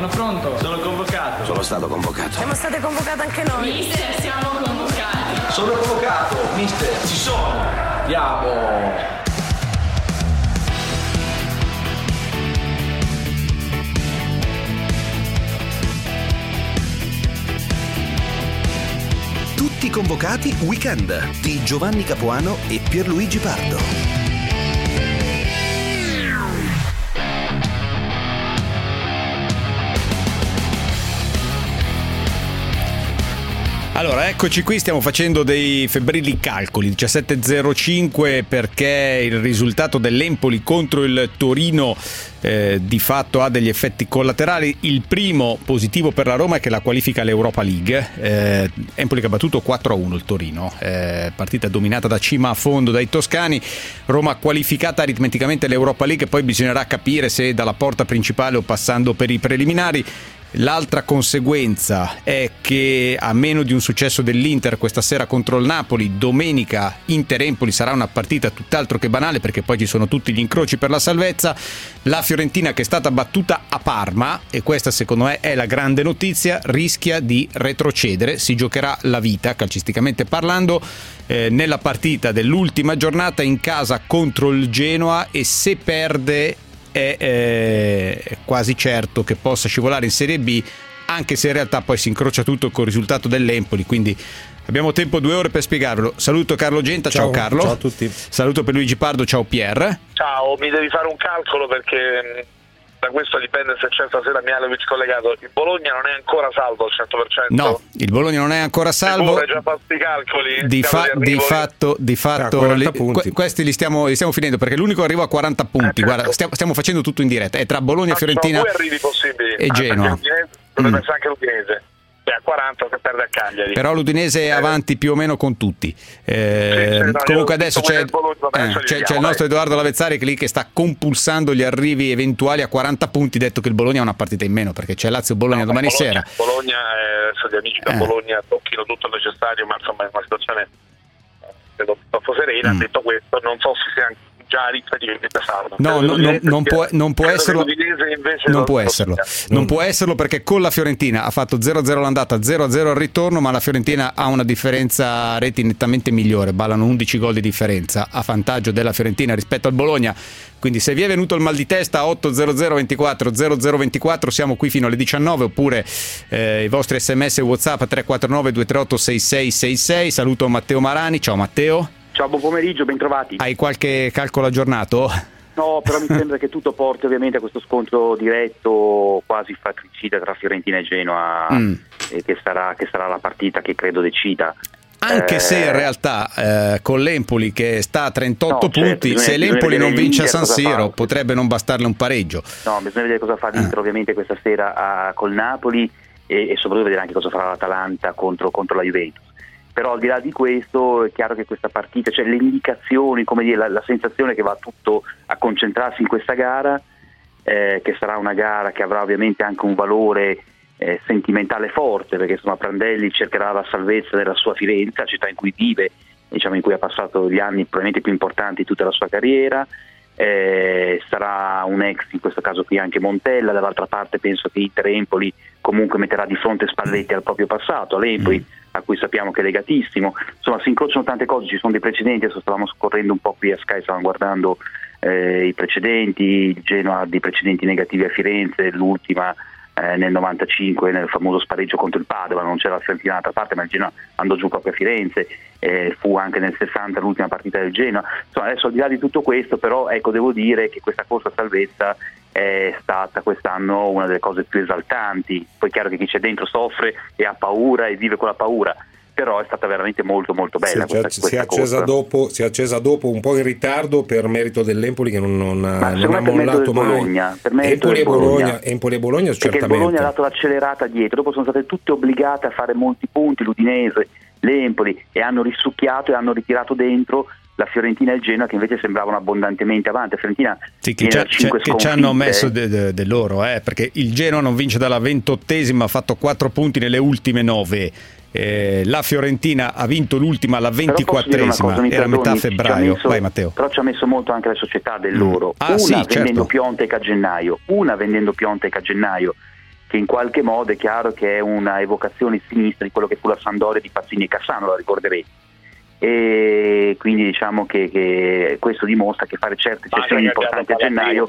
Sono pronto. Sono convocato. Sono stato convocato. Siamo state convocate anche noi. Mister, siamo convocati. Sono convocato. Mister, ci sono. Andiamo. Tutti convocati weekend di Giovanni Capuano e Pierluigi Pardo. Allora, eccoci qui, stiamo facendo dei febbrili calcoli, 17.05 perché il risultato dell'Empoli contro il Torino eh, di fatto ha degli effetti collaterali. Il primo positivo per la Roma è che la qualifica all'Europa League. Eh, Empoli che ha battuto 4-1 il Torino, eh, partita dominata da cima a fondo dai toscani. Roma qualificata aritmeticamente all'Europa League, poi bisognerà capire se dalla porta principale o passando per i preliminari. L'altra conseguenza è che a meno di un successo dell'Inter questa sera contro il Napoli, domenica Inter-Empoli sarà una partita tutt'altro che banale perché poi ci sono tutti gli incroci per la salvezza. La Fiorentina che è stata battuta a Parma, e questa secondo me è la grande notizia, rischia di retrocedere, si giocherà la vita calcisticamente parlando eh, nella partita dell'ultima giornata in casa contro il Genoa e se perde è eh, quasi certo che possa scivolare in Serie B, anche se in realtà poi si incrocia tutto col risultato dell'Empoli, quindi abbiamo tempo due ore per spiegarlo. Saluto Carlo Genta, ciao, ciao Carlo. Ciao a tutti. Saluto per Luigi Pardo, ciao Pier. Ciao, mi devi fare un calcolo perché da questo dipende se c'è stasera Mialovic collegato. Il Bologna non è ancora salvo al 100%. No, il Bologna non è ancora salvo. Hai già fatto i calcoli. Di, fa- di fatto, di fatto li, questi li stiamo, li stiamo, finendo perché l'unico arrivo a 40 punti. Eh, Guarda, stiamo, stiamo, facendo tutto in diretta. È tra Bologna, Fiorentina due arrivi possibili. e Genoa. Dovrebbe mm. essere anche l'Udinese a 40 che perde a Cagliari. Però l'Udinese è eh. avanti più o meno con tutti. Eh, sì, sì, no, comunque adesso c'è, eh, c'è, c'è il nostro Edoardo Lavezzari che lì che sta compulsando gli arrivi eventuali a 40 punti, detto che il Bologna ha una partita in meno perché c'è Lazio-Bologna no, domani Bologna, sera. Bologna, eh, gli amici da eh. Bologna tocchino tutto il necessario, ma insomma è una situazione credo piuttosto serena. Mm. Detto questo, non so se sia anche già aritmeticamente salvo. No, no, no non, può, non può esserlo. Non può esserlo. Non può esserlo perché con la Fiorentina ha fatto 0-0 l'andata, 0-0 al ritorno, ma la Fiorentina ha una differenza reti nettamente migliore, ballano 11 gol di differenza a vantaggio della Fiorentina rispetto al Bologna. Quindi se vi è venuto il mal di testa 80024 0024 siamo qui fino alle 19 oppure eh, i vostri sms e whatsapp 349 238 6666 saluto Matteo Marani ciao Matteo Ciao, buon pomeriggio, bentrovati. Hai qualche calcolo aggiornato? No, però mi sembra che tutto porti ovviamente a questo scontro diretto quasi fratricida tra Fiorentina e Genoa, mm. eh, che, sarà, che, sarà, la partita che credo decida. Anche eh, se in realtà eh, con l'Empoli che sta a 38 no, certo, punti, se l'Empoli non vince a San Siro potrebbe non bastarle un pareggio. No, bisogna vedere cosa fa l'Inter ah. ovviamente questa sera a, col Napoli e, e, soprattutto vedere anche cosa farà l'Atalanta contro, contro la Juventus però al di là di questo è chiaro che questa partita, cioè le indicazioni, dire, la, la sensazione che va tutto a concentrarsi in questa gara, eh, che sarà una gara che avrà ovviamente anche un valore eh, sentimentale forte, perché insomma Prandelli cercherà la salvezza della sua Firenze, città in cui vive, diciamo in cui ha passato gli anni probabilmente più importanti di tutta la sua carriera, eh, sarà un ex, in questo caso qui anche Montella, dall'altra parte penso che Inter Empoli comunque metterà di fronte Spalletti al proprio passato, all'Empoli mm. A cui sappiamo che è legatissimo, insomma si incrociano tante cose, ci sono dei precedenti, adesso stavamo scorrendo un po' qui a Sky, stavamo guardando eh, i precedenti, il Genoa ha dei precedenti negativi a Firenze, l'ultima eh, nel 95 nel famoso spareggio contro il Padova, non c'era la Fiorentina dall'altra parte, ma il Genoa andò giù proprio a Firenze, eh, fu anche nel 60 l'ultima partita del Genoa. Insomma, adesso al di là di tutto questo, però ecco, devo dire che questa corsa salvezza è stata quest'anno una delle cose più esaltanti. Poi è chiaro che chi c'è dentro soffre e ha paura e vive con la paura però è stata veramente molto molto bella. Si, questa, si, è accesa dopo, si, è accesa dopo, un po' in ritardo per merito dell'Empoli che non, non, non ha mollato mai. Bologna, Empoli, e Bologna, Empoli e Bologna Perché certamente. il Bologna ha dato l'accelerata dietro, dopo sono state tutte obbligate a fare molti punti, l'Udinese, l'Empoli, e hanno risucchiato e hanno ritirato dentro la Fiorentina e il Genoa che invece sembravano abbondantemente avanti. La Fiorentina sì, che, che ci hanno messo del de, de loro, eh, perché il Genoa non vince dalla ventottesima, ha fatto 4 punti nelle ultime 9 eh, la Fiorentina ha vinto l'ultima, la 24esima, era metà febbraio. Messo, Vai Matteo. Però ci ha messo molto anche la società del mm. Ah, una sì, vendendo certo. Piontek a gennaio, una vendendo Piontek a gennaio che in qualche modo è chiaro che è una evocazione sinistra di quello che fu la Sandoria di Pazzini e Cassano, la ricorderete. E quindi diciamo che, che questo dimostra che fare certe cessioni importanti a gennaio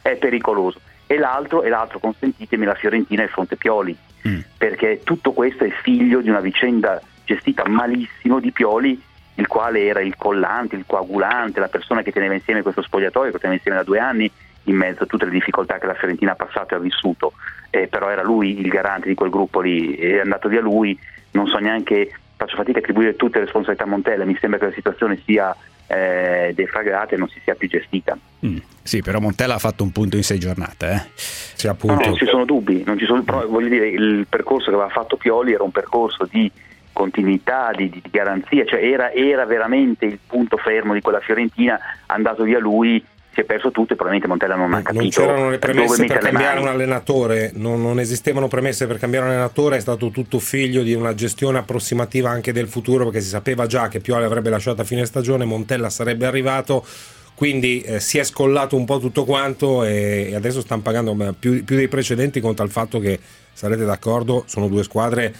è pericoloso. E l'altro, e l'altro, consentitemi, la Fiorentina e il Fronte Pioli, mm. perché tutto questo è figlio di una vicenda gestita malissimo di Pioli, il quale era il collante, il coagulante, la persona che teneva insieme questo spogliatoio, che teneva insieme da due anni, in mezzo a tutte le difficoltà che la Fiorentina ha passato e ha vissuto, eh, però era lui il garante di quel gruppo lì, è andato via lui, non so neanche, faccio fatica a attribuire tutte le responsabilità a Montella, mi sembra che la situazione sia eh, defragata e non si sia più gestita. Mm, sì, però Montella ha fatto un punto in sei giornate. Eh. Sì, no, non ci sono dubbi, non ci sono, però voglio dire, il percorso che aveva fatto Pioli era un percorso di continuità, di, di garanzia, cioè era, era, veramente il punto fermo di quella Fiorentina, andato via lui si è perso tutto e probabilmente Montella non ha capito non c'erano le premesse per cambiare un allenatore? Non, non, esistevano premesse per cambiare un allenatore? È stato tutto figlio di una gestione approssimativa anche del futuro perché si sapeva già che Pioli avrebbe lasciato a fine stagione Montella sarebbe arrivato. Quindi eh, si è scollato un po' tutto quanto e, e adesso stanno pagando più, più, dei precedenti contro il fatto che sarete d'accordo sono due squadre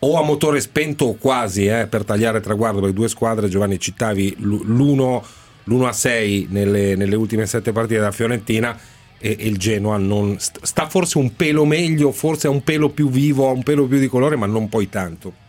o a motore spento o quasi eh, per tagliare traguardo perché due squadre Giovanni citavi l'uno l'1 a 6 nelle, nelle ultime sette partite della Fiorentina e, il Genoa non, sta forse un pelo meglio, forse è un pelo più vivo, un pelo più di colore, ma non poi tanto.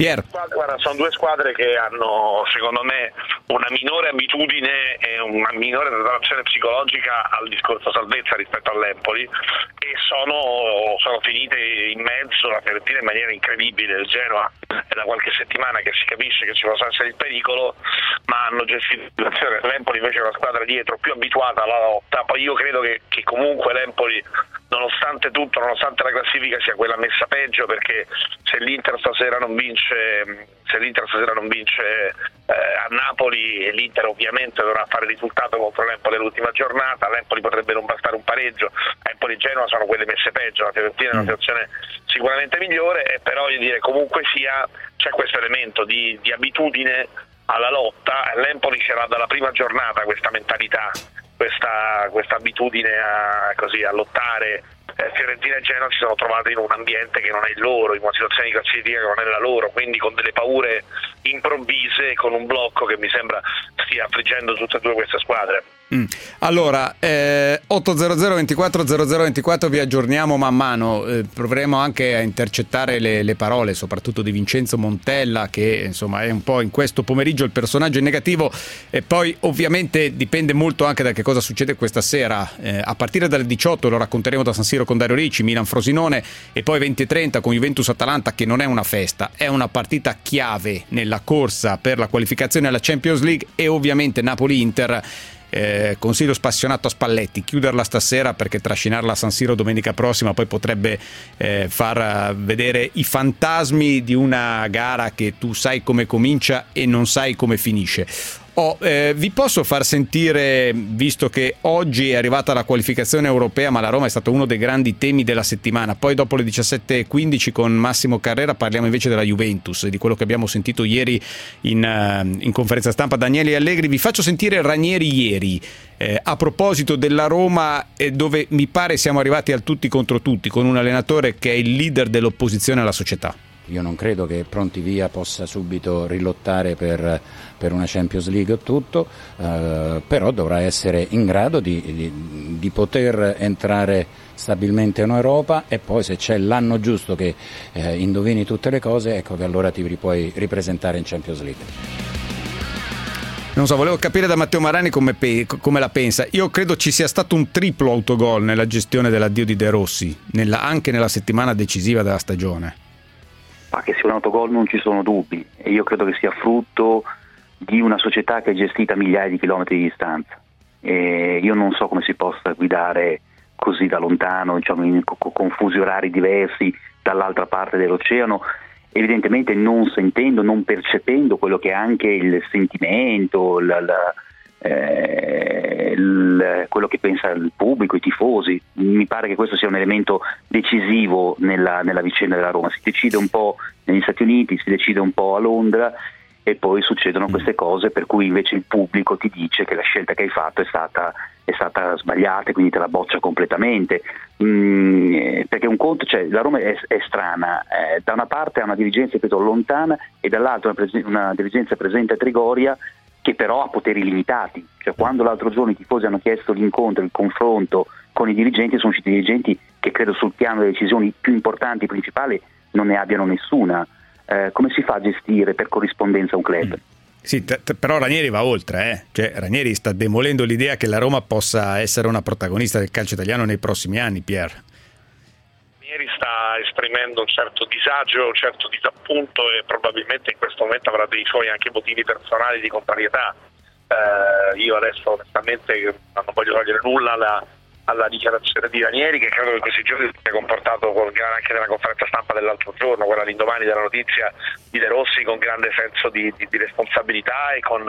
Pier. Guarda, sono due squadre che hanno, secondo me, una minore abitudine e una minore preparazione psicologica al discorso salvezza rispetto all'Empoli e sono, sono finite in mezzo la Fiorentina in maniera incredibile. Il Genoa è da qualche settimana che si capisce che ci possa essere il pericolo, ma hanno gestito la situazione. L'Empoli invece è una squadra dietro più abituata alla lotta. Poi io credo che, che comunque l'Empoli nonostante tutto, nonostante la classifica sia quella messa peggio, perché se l'Inter stasera non vince, se l'Inter stasera non vince eh, a Napoli, l'Inter ovviamente dovrà fare risultato contro l'Empoli l'ultima giornata, l'Empoli potrebbe non bastare un pareggio, Empoli e Genoa sono quelle messe peggio, la Fiorentina è una mm. situazione sicuramente migliore, però io dire comunque sia c'è questo elemento di, di abitudine alla lotta, l'Empoli ce l'ha dalla prima giornata questa mentalità questa, questa abitudine a, così, a lottare. Eh, Fiorentina e Genoa si sono trovate in un ambiente che non è il loro, in una situazione di classifica che non è la loro, quindi con delle paure improvvise, con un blocco che mi sembra stia affliggendo tutte e due queste squadre. Mm. Allora, eh, 800 24 0024 vi aggiorniamo man mano, eh, proveremo anche a intercettare le, le, parole, soprattutto di Vincenzo Montella, che insomma è un po' in questo pomeriggio il personaggio in negativo e poi ovviamente dipende molto anche da che cosa succede questa sera. Eh, a partire dalle 18 lo racconteremo da San Siro con Dario Ricci, Milan Frosinone e poi 20.30 con Juventus Atalanta che non è una festa, è una partita chiave nella corsa per la qualificazione alla Champions League e ovviamente Napoli-Inter eh, consiglio spassionato a Spalletti chiuderla stasera perché trascinarla a San Siro domenica prossima poi potrebbe eh, far vedere i fantasmi di una gara che tu sai come comincia e non sai come finisce. Oh, eh, vi posso far sentire, visto che oggi è arrivata la qualificazione europea, ma la Roma è stato uno dei grandi temi della settimana. Poi dopo le 17.15 con Massimo Carrera parliamo invece della Juventus, di quello che abbiamo sentito ieri in, uh, in conferenza stampa Daniele Allegri. Vi faccio sentire Ranieri ieri. Eh, a proposito della Roma, eh, dove mi pare siamo arrivati al tutti contro tutti, con un allenatore che è il leader dell'opposizione alla società. Io non credo che Pronti Via possa subito rilottare per, per una Champions League o tutto, eh, però dovrà essere in grado di, di, di, poter entrare stabilmente in Europa e poi se c'è l'anno giusto che eh, indovini tutte le cose, ecco che allora ti puoi ripresentare in Champions League. Non so, volevo capire da Matteo Marani come, pe- come, la pensa. Io credo ci sia stato un triplo autogol nella gestione dell'addio di De Rossi, nella, anche nella settimana decisiva della stagione. Ma che sia un autogol non ci sono dubbi e io credo che sia frutto di una società che è gestita a migliaia di chilometri di distanza. E io non so come si possa guidare così da lontano, diciamo, in, con fusi orari diversi dall'altra parte dell'oceano, evidentemente non sentendo, non percependo quello che è anche il sentimento, la, la, eh, il, quello che pensa il pubblico, i tifosi. Mi pare che questo sia un elemento decisivo nella, nella vicenda della Roma. Si decide un po' negli Stati Uniti, si decide un po' a Londra e poi succedono mm. queste cose per cui invece il pubblico ti dice che la scelta che hai fatto è stata, è stata sbagliata e quindi te la boccia completamente. Mm, un conto, cioè, la Roma è, è strana, eh, da una parte ha una dirigenza lontana e dall'altra una, una dirigenza presente a Trigoria che però ha poteri limitati. Cioè, quando l'altro giorno i tifosi hanno chiesto l'incontro, il confronto con i dirigenti, sono usciti dirigenti che credo sul piano delle decisioni più importanti, principali, non ne abbiano nessuna. Eh, come si fa a gestire per corrispondenza un club? Mm. Sì, t- t- però Ranieri va oltre, eh? cioè, Ranieri sta demolendo l'idea che la Roma possa essere una protagonista del calcio italiano nei prossimi anni, Pier. Ranieri sta esprimendo un certo disagio, un certo disappunto e probabilmente in questo momento avrà dei suoi anche motivi personali di contrarietà. Eh, io adesso onestamente non voglio togliere nulla alla, alla dichiarazione di Ranieri che credo che in questi giorni si sia comportato con, anche nella conferenza stampa dell'altro giorno, quella all'indomani della notizia di De Rossi con grande senso di, di, di responsabilità e con,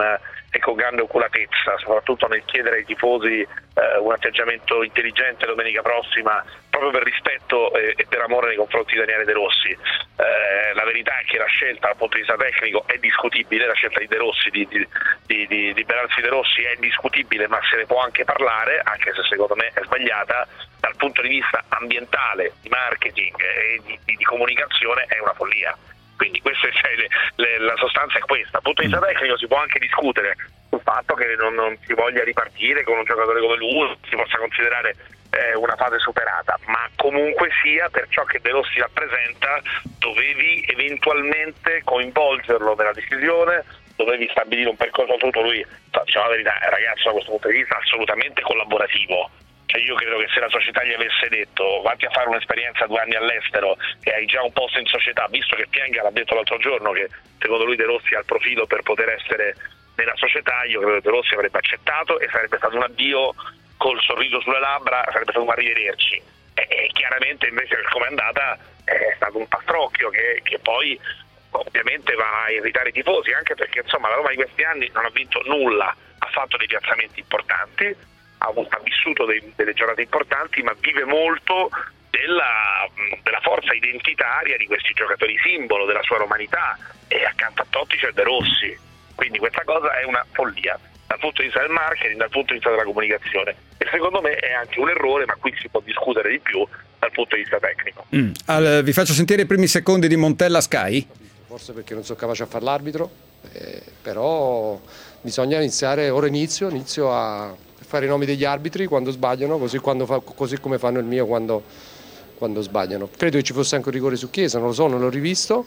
e con, grande oculatezza, soprattutto nel chiedere ai tifosi eh, un atteggiamento intelligente domenica prossima proprio per rispetto e, e per amore nei confronti di Daniele De Rossi. Eh, la verità è che la scelta dal punto di vista tecnico è discutibile, la scelta di De Rossi, di, di, di, di, Beranzi De Rossi è discutibile, ma se ne può anche parlare, anche se secondo me è sbagliata, dal punto di vista ambientale, di marketing e di, di, comunicazione è una follia. Quindi questa cioè, le, le, la sostanza è questa. Dal punto di vista tecnico si può anche discutere sul fatto che non, non si voglia ripartire con un giocatore come lui, si possa considerare eh, una fase superata, ma comunque sia per ciò che De Rossi rappresenta dovevi eventualmente coinvolgerlo nella decisione, dovevi stabilire un percorso tutto lui, diciamo la verità, è un ragazzo da questo punto di vista assolutamente collaborativo. Cioè io credo che se la società gli avesse detto vatti a fare un'esperienza due anni all'estero e hai già un posto in società, visto che Pianga l'ha detto l'altro giorno che secondo lui De Rossi ha il profilo per poter essere nella società, io credo che De Rossi avrebbe accettato e sarebbe stato un addio col sorriso sulle labbra, sarebbe stato un arrivederci. E, e chiaramente invece come è andata è stato un pastrocchio che, che poi ovviamente va a irritare i tifosi, anche perché insomma la Roma di questi anni non ha vinto nulla, ha fatto dei piazzamenti importanti, ha, ha vissuto dei, delle giornate importanti, ma vive molto della, della, forza identitaria di questi giocatori simbolo, della sua romanità. E accanto a Totti c'è De Rossi, quindi questa cosa è una follia dal punto di vista del marketing, dal punto di vista della comunicazione e secondo me è anche un errore, ma qui si può discutere di più dal punto di vista tecnico. Mm. Al, vi faccio sentire i primi secondi di Montella Sky. Forse perché non sono capace a fare l'arbitro, eh, però bisogna iniziare, ora inizio, inizio a fare i nomi degli arbitri quando sbagliano, così, quando fa, così come fanno il mio quando, quando sbagliano. Credo che ci fosse anche un rigore su Chiesa, non lo so, non l'ho rivisto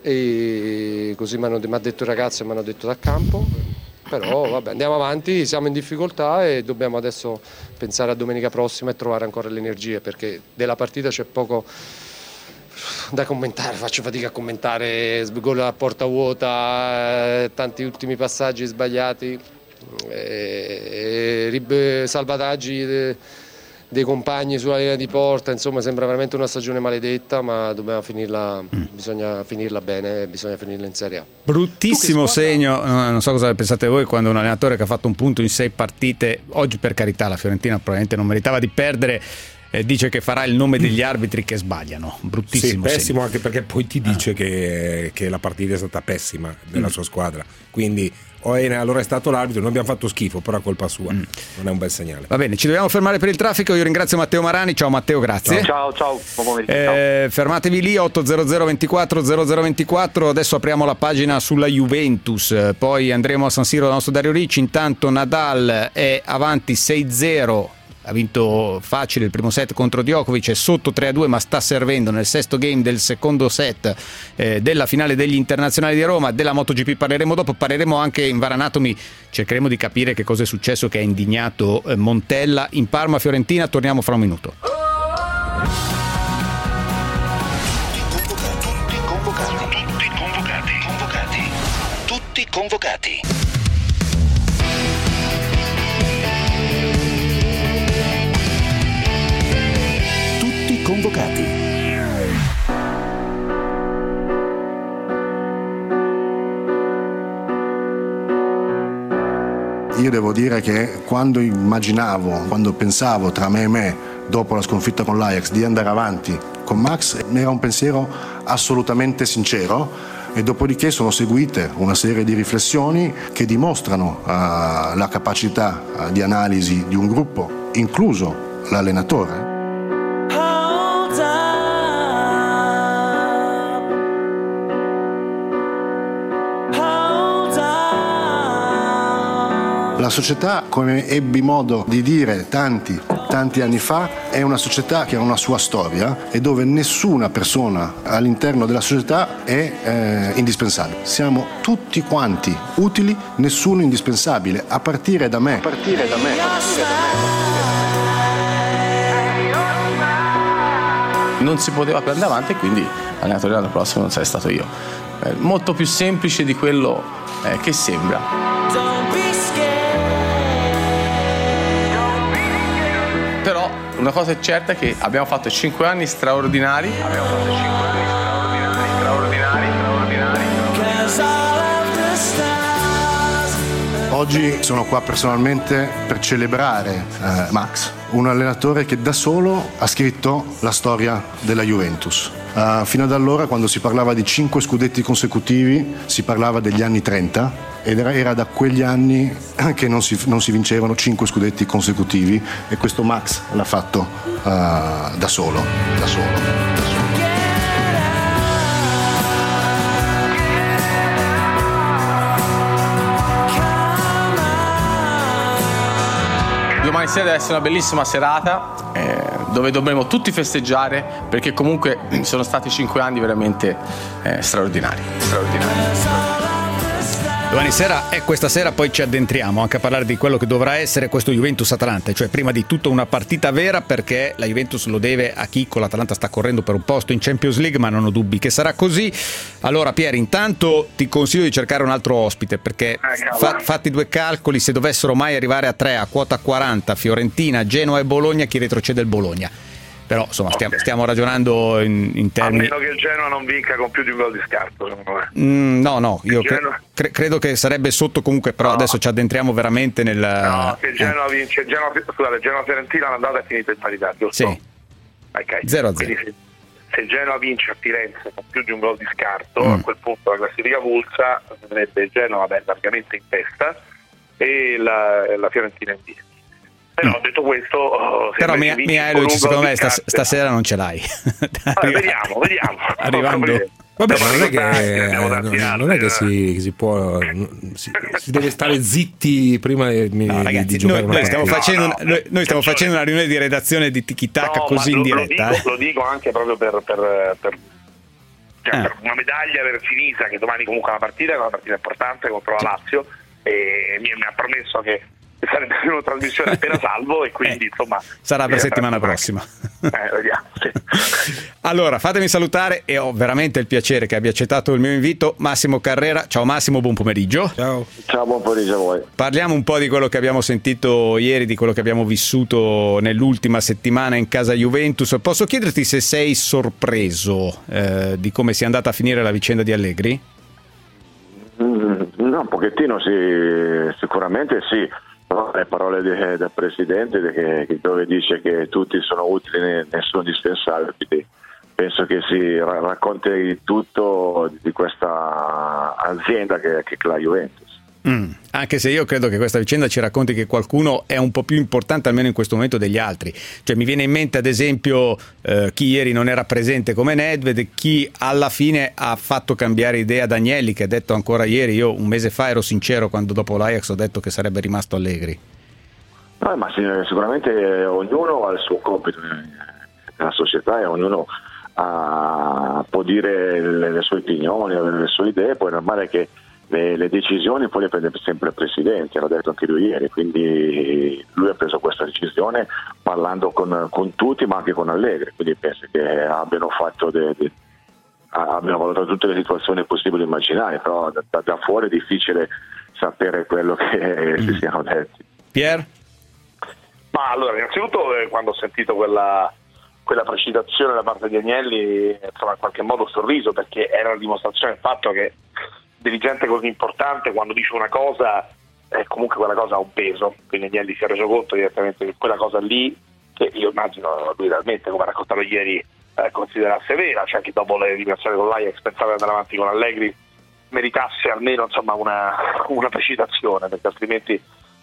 e così mi ha detto il ragazzo e mi hanno detto da campo però vabbè andiamo avanti, siamo in difficoltà e dobbiamo adesso pensare a domenica prossima e trovare ancora le energie perché della partita c'è poco da commentare, faccio fatica a commentare, gol a porta vuota, eh, tanti ultimi passaggi sbagliati, e, e, salvataggi. Dei compagni sulla linea di porta, insomma sembra veramente una stagione maledetta, ma dobbiamo finirla, mm. bisogna finirla bene, bisogna finirla in Serie A. Bruttissimo segno, non so cosa pensate voi, quando un allenatore che ha fatto un punto in sei partite, oggi per carità la Fiorentina probabilmente non meritava di perdere, eh, dice che farà il nome degli arbitri che sbagliano. Bruttissimo. Sì, pessimo segno. anche perché poi ti dice ah. che, che, la partita è stata pessima della mm. sua squadra. Quindi allora è stato l'arbitro, noi abbiamo fatto schifo, però è colpa sua, mm. non è un bel segnale. Va bene, ci dobbiamo fermare per il traffico, io ringrazio Matteo Marani, ciao Matteo, grazie. Ciao, ciao, ciao. Eh, fermatevi lì, 800 24 0024, adesso apriamo la pagina sulla Juventus, poi andremo a San Siro dal nostro Dario Ricci, intanto Nadal è avanti 6-0 ha vinto facile il primo set contro Djokovic, è sotto 3-2 ma sta servendo nel sesto game del secondo set eh, della finale degli internazionali di Roma, della MotoGP parleremo dopo, parleremo anche in Varanatomi, cercheremo di capire che cosa è successo che ha indignato eh, Montella in Parma Fiorentina, torniamo fra un minuto. Tutti convocati, tutti convocati, convocati, tutti convocati. Convocati. Io devo dire che quando immaginavo, quando pensavo tra me e me, dopo la sconfitta con l'Ajax, di andare avanti con Max, era un pensiero assolutamente sincero e dopodiché sono seguite una serie di riflessioni che dimostrano uh, la capacità uh, di analisi di un gruppo, incluso l'allenatore La società, come ebbi modo di dire tanti, tanti anni fa, è una società che ha una sua storia e dove nessuna persona all'interno della società è eh, indispensabile. Siamo tutti quanti utili, nessuno indispensabile, a partire da me. A partire da me. A partire da me. Non si poteva più andare avanti e quindi allenatore l'anno prossimo non sarei stato io. È molto più semplice di quello eh, che sembra. Una cosa è certa è che abbiamo fatto 5 anni straordinari. Abbiamo fatto 5 anni straordinari, Oggi sono qua personalmente per celebrare eh, Max, un allenatore che da solo ha scritto la storia della Juventus. Uh, fino ad allora, quando si parlava di cinque scudetti consecutivi, si parlava degli anni 30 ed era, era da quegli anni che non si, non si, vincevano cinque scudetti consecutivi e questo Max l'ha fatto uh, da solo. Da solo. Domani sera deve essere una bellissima serata eh, dove dovremo tutti festeggiare perché comunque sono stati cinque anni veramente eh, straordinari. straordinari. Domani sera e questa sera poi ci addentriamo anche a parlare di quello che dovrà essere questo Juventus-Atalanta, cioè prima di tutto una partita vera perché la Juventus lo deve a chi con l'Atalanta sta correndo per un posto in Champions League, ma non ho dubbi che sarà così. Allora Pier, intanto ti consiglio di cercare un altro ospite perché eh, fa, fatti due calcoli, se dovessero mai arrivare a 3 a quota 40 Fiorentina, Genoa e Bologna, chi retrocede il Bologna? Però insomma stiamo, okay. stiamo ragionando in, in, termini... A meno che il Genoa non vinca con più di un gol di scarto, secondo me. Mm, no, no, io Genoa... cre- credo che sarebbe sotto comunque, però no. adesso ci addentriamo veramente nel... No, se il Genoa eh. vince, Genoa, scusate, Genoa Fiorentina l'andata è finita in parità, giusto? Sì. Okay. 0 a 0. Se, se il Genoa vince a Firenze con più di un gol di scarto, mm. a quel punto la classifica vulsa vedrebbe il Genoa beh, largamente in testa e la, la Fiorentina in via. Però mm. detto questo, oh, però mi, mi Mialovic secondo me stas- stasera non ce l'hai. Vabbè, vediamo, vediamo. Arrivando. Vabbè, ma non è che, non, non è che si, si, può. Si, si, deve stare zitti prima di, no, ragazzi, di giocare. Noi, noi stiamo, no, facendo, no, una, noi stiamo facendo una riunione di redazione di Tiki Taka così in diretta. Lo dico, eh. lo dico, anche proprio per, per, per, cioè ah. per una medaglia per Sinisa, che domani comunque è una partita, è una partita importante contro la Lazio. E mi, mi ha promesso che sarebbe una trasmissione appena salvo e quindi eh, insomma sarà per settimana prossima. eh, vediamo, sì. allora fatemi salutare e ho veramente il piacere che abbia accettato il mio invito Massimo Carrera. Ciao Massimo buon pomeriggio. Ciao. Ciao buon pomeriggio a voi. Parliamo un po' di quello che abbiamo sentito ieri di quello che abbiamo vissuto nell'ultima settimana in casa Juventus. Posso chiederti se sei sorpreso eh, di come sia andata a finire la vicenda di Allegri? Mm, no, un pochettino sì, sicuramente sì le parole de, del Presidente che, che, dove dice che tutti sono utili, nessuno indispensabile, quindi penso che si racconti tutto di questa azienda che, che è la Juventus. Mm, anche se io credo che questa vicenda ci racconti che qualcuno è un po' più importante almeno in questo momento degli altri. Cioè, mi viene in mente ad esempio eh, chi ieri non era presente come Nedved chi alla fine ha fatto cambiare idea ad Agnelli che ha detto ancora ieri, io un mese fa ero sincero quando dopo l'Ajax ho detto che sarebbe rimasto Allegri. No, ma sicuramente ognuno ha il suo compito nella società e ognuno ha, può dire le, le sue opinioni, le sue idee, poi è normale che le, le, decisioni poi le prende sempre il Presidente, l'ha detto anche lui ieri, quindi lui ha preso questa decisione parlando con, con tutti ma anche con Allegri, quindi penso che abbiano fatto de, de, abbiano valutato tutte le situazioni possibili e immaginari, però da, da, fuori è difficile sapere quello che mm. si siano detti. Pier? Ma allora, innanzitutto eh, quando ho sentito quella, quella precipitazione da parte di Agnelli, insomma, in qualche modo sorriso perché era la dimostrazione del fatto che dirigente così importante quando dice una cosa eh, comunque quella cosa ha un peso. Quindi Agnelli si è reso conto direttamente che quella cosa lì che io immagino lui realmente come ha raccontato ieri eh, considerasse vera. Cioè che dopo l'eliminazione con l'Ajax pensava di andare avanti con Allegri meritasse almeno insomma, una, una precitazione perché altrimenti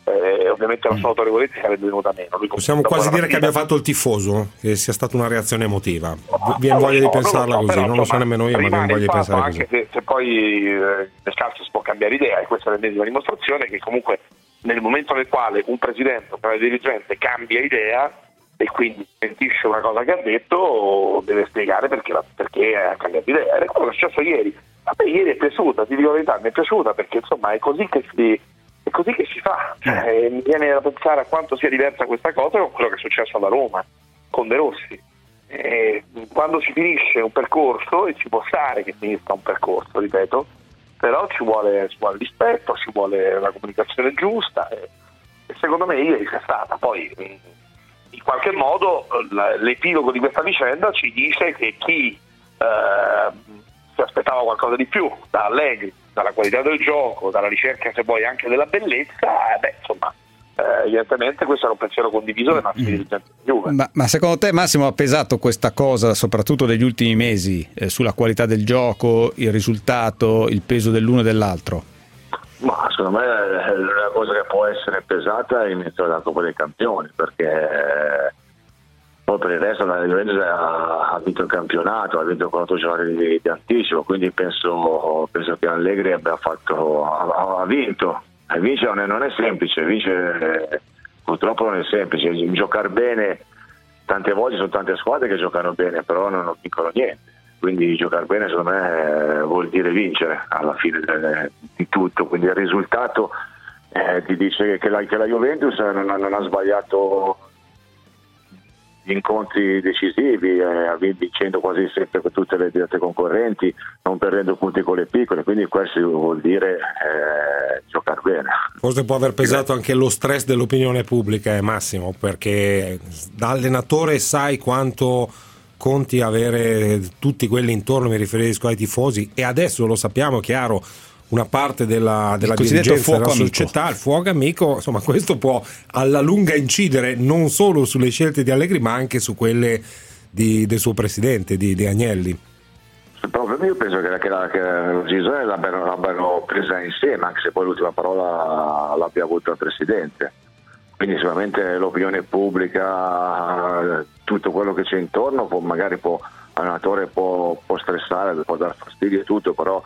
eh, ovviamente la sua autorevolezza sarebbe venuta meno. Lui Possiamo quasi dire che abbia fatto il tifoso, che sia stata una reazione emotiva. Viene voglia di pensarla no, no, così, però, non lo so nemmeno io, ma viene voglia di pensare anche così. Se, se poi eh, nel calcio si può cambiare idea, e questa è l'ennesima dimostrazione che comunque nel momento nel quale un presidente o un dirigente cambia idea e quindi sentisce una cosa che ha detto, deve spiegare perché, perché ha cambiato idea. Ed è quello che è successo ieri. A me ieri è piaciuta, ti dico la verità, mi è piaciuta perché insomma è così che si, è così che si fa. Cioè, mi viene da pensare a quanto sia diversa questa cosa con quello che è successo alla Roma, con De Rossi. E quando si finisce un percorso, e ci può stare che finisca un percorso, ripeto, però ci vuole, ci vuole rispetto, ci vuole la comunicazione giusta e, e secondo me ieri c'è stata. Poi in qualche modo l'epilogo di questa vicenda ci dice che chi eh, si aspettava qualcosa di più da Allegri, dalla qualità del gioco, dalla ricerca se vuoi anche della bellezza, eh beh, insomma, eh, evidentemente questo era un pensiero condiviso dai massimi dirigenti di Juve. Ma, ma, secondo te Massimo ha pesato questa cosa, soprattutto negli ultimi mesi, eh, sulla qualità del gioco, il risultato, il peso dell'uno e dell'altro? Ma secondo me l'unica cosa che può essere pesata è iniziare dalla Coppa dei Campioni, perché poi per il resto la Juventus ha, vinto il campionato, ha vinto 4 giornate di, di, anticipo, quindi penso, penso, che Allegri abbia fatto, ha, ha vinto. E vincere non è semplice, vincere purtroppo non è semplice, giocare bene, tante volte sono tante squadre che giocano bene, però non vincono niente. Quindi giocare bene secondo me vuol dire vincere alla fine de, di tutto, quindi il risultato eh, ti dice che la, che la Juventus non, non, ha sbagliato gli incontri decisivi, eh, vincendo quasi sempre con tutte le dirette concorrenti, non perdendo punti con le piccole, quindi questo vuol dire eh, giocare bene. Forse può aver pesato anche lo stress dell'opinione pubblica, eh, Massimo, perché da allenatore sai quanto conti avere tutti quelli intorno, mi riferisco ai tifosi e adesso lo sappiamo chiaro una parte della, della dirigenza della amico. società, il fuoco amico, insomma questo può alla lunga incidere non solo sulle scelte di Allegri ma anche su quelle di, del suo presidente, di, di Agnelli. Io penso che, che, la, che la decisione l'abbiano, l'abbiano presa insieme, anche se poi l'ultima parola l'abbia avuta il presidente quindi sicuramente l'opinione pubblica, tutto quello che c'è intorno, può, magari può, l'allenatore può, può stressare, può dar fastidio e tutto, però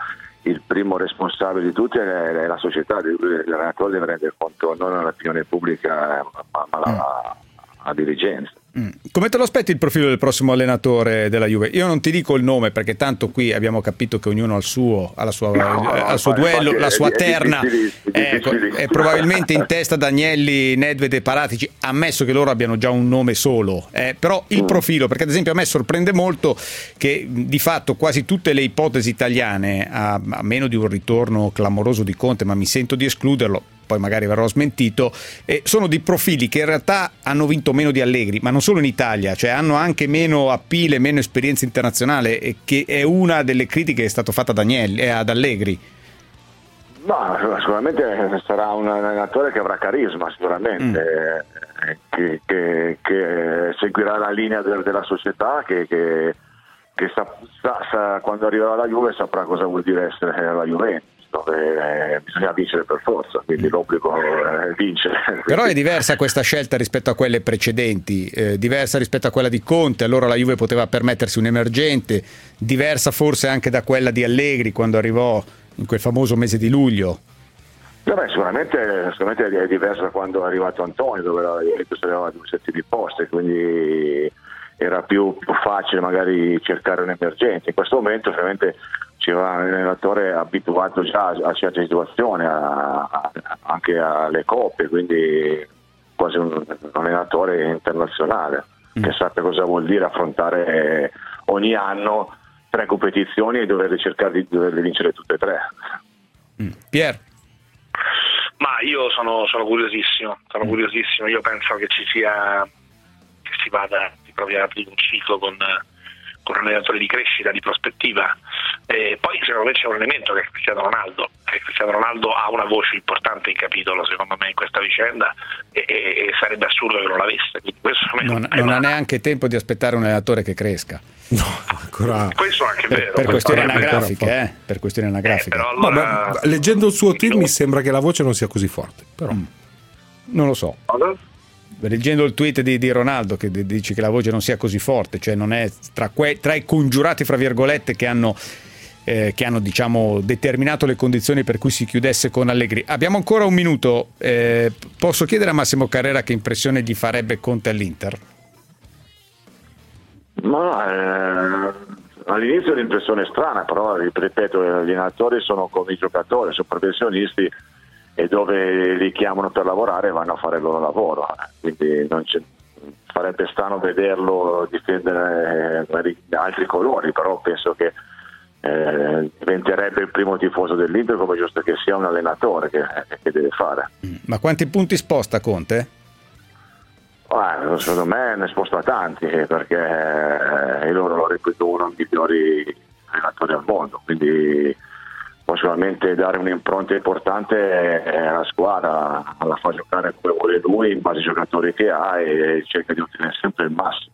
il primo responsabile di tutti è, la società, l'allenatore deve rendere conto non all'opinione pubblica ma, alla, alla dirigenza. Mm. Come te lo aspetti il profilo del prossimo allenatore della Juve? Io non ti dico il nome perché tanto qui abbiamo capito che ognuno ha il suo, ha sua, no, al suo duello, la sua terna ecco, e probabilmente in testa Danielli, Nedved e Paratici, ammesso che loro abbiano già un nome solo, eh, però il mm. profilo, perché ad esempio a me sorprende molto che di fatto quasi tutte le ipotesi italiane, a, a meno di un ritorno clamoroso di Conte, ma mi sento di escluderlo, poi magari verrò smentito, eh, sono di profili che in realtà hanno vinto meno di Allegri, ma non solo in Italia, cioè hanno anche meno appile, meno esperienza internazionale, e che è una delle critiche che è stata fatta ad, Agnelli, eh, ad Allegri. No, sicuramente sarà un allenatore che avrà carisma, sicuramente, mm. Che, che, che, seguirà la linea de, della società, che, che sa, sa, sa, quando arriverà la Juve saprà cosa vuol dire essere la Juventus dove eh, bisogna vincere per forza, quindi l'obbligo è vincere. Però è diversa questa scelta rispetto a quelle precedenti, eh, diversa rispetto a quella di Conte, allora la Juve poteva permettersi un emergente, diversa forse anche da quella di Allegri quando arrivò in quel famoso mese di luglio. Beh, sicuramente, sicuramente, è diversa da quando è arrivato Antonio, dove la Juventus aveva due settimi posti, quindi era più, più, facile magari cercare un emergente. In questo momento ovviamente c'era un allenatore abituato già a certe situazioni, a, a, anche alle coppe, quindi quasi un, un allenatore internazionale mm. che sappia cosa vuol dire affrontare ogni anno tre competizioni e doverle cercare di doverle vincere tutte e tre. Mm. Pier? Ma io sono, sono curiosissimo, sono mm. curiosissimo, io penso che ci sia, che si vada, si provi ad aprire un ciclo con con un allenatore di crescita, di prospettiva. E poi secondo me c'è un elemento che è Cristiano Ronaldo, che Cristiano Ronaldo ha una voce importante in capitolo secondo me in questa vicenda e, e, e sarebbe assurdo che non l'avesse. Non, non ha neanche tempo di aspettare un allenatore che cresca. No, ancora... Questo anche è vero. Per, per questioni anagrafiche, eh? per questioni anagrafiche. Eh, allora... Vabbè, leggendo il suo team mi sembra che la voce non sia così forte, però... Mm. Non lo so. Allora? Leggendo il tweet di, di, Ronaldo che dice che la voce non sia così forte, cioè non è tra, que, tra i congiurati, fra virgolette, che hanno eh, che hanno diciamo, determinato le condizioni per cui si chiudesse con Allegri. Abbiamo ancora un minuto, eh, posso chiedere a Massimo Carrera che impressione gli farebbe Conte all'Inter? Ma eh, all'inizio l'impressione è strana, però ripeto, gli allenatori sono come i giocatori, sono professionisti e dove li chiamano per lavorare vanno a fare il loro lavoro. Quindi farebbe strano vederlo difendere eh, altri colori, però penso che eh, diventerebbe il primo tifoso dell'Inter come giusto che sia un allenatore che, che deve fare. Ma quanti punti sposta Conte? Ah, secondo me ne sposta tanti eh, perché eh, loro lo reputano uno dei migliori allenatori al mondo, quindi può sicuramente dare un'impronta importante alla squadra, la fa giocare come vuole lui in base ai giocatori che ha e cerca di ottenere sempre il massimo.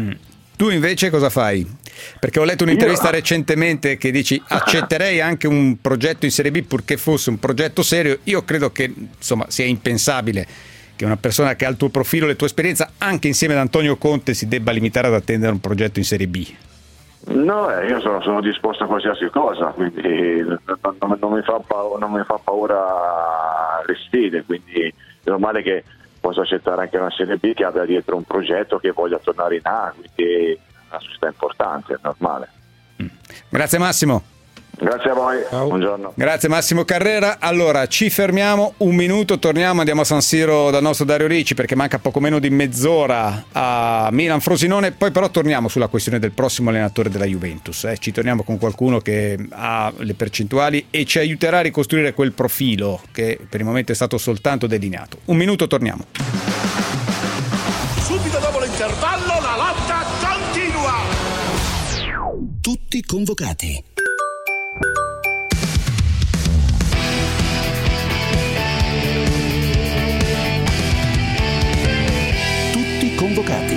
Mm. Tu invece cosa fai? Perché ho letto un'intervista Io... recentemente che dici accetterei anche un progetto in Serie B purché fosse un progetto serio. Io credo che insomma sia impensabile che una persona che ha il tuo profilo, le tue esperienze, anche insieme ad Antonio Conte, si debba limitare ad attendere un progetto in Serie B. No, eh, io sono, sono, disposto a qualsiasi cosa, quindi non, non, mi, fa paura, non mi fa paura le sfide, quindi è normale che posso accettare anche una Serie B che abbia dietro un progetto che voglia tornare in A, quindi è una società importante, è normale. Grazie Massimo. Grazie a voi, Ciao. buongiorno. Grazie Massimo Carrera. Allora, ci fermiamo un minuto, torniamo, andiamo a San Siro dal nostro Dario Ricci perché manca poco meno di mezz'ora a Milan Frosinone, poi però torniamo sulla questione del prossimo allenatore della Juventus. Eh. Ci torniamo con qualcuno che ha le percentuali e ci aiuterà a ricostruire quel profilo che per il momento è stato soltanto delineato. Un minuto, torniamo. Subito dopo l'intervallo la lotta continua. Tutti convocati. Convocati.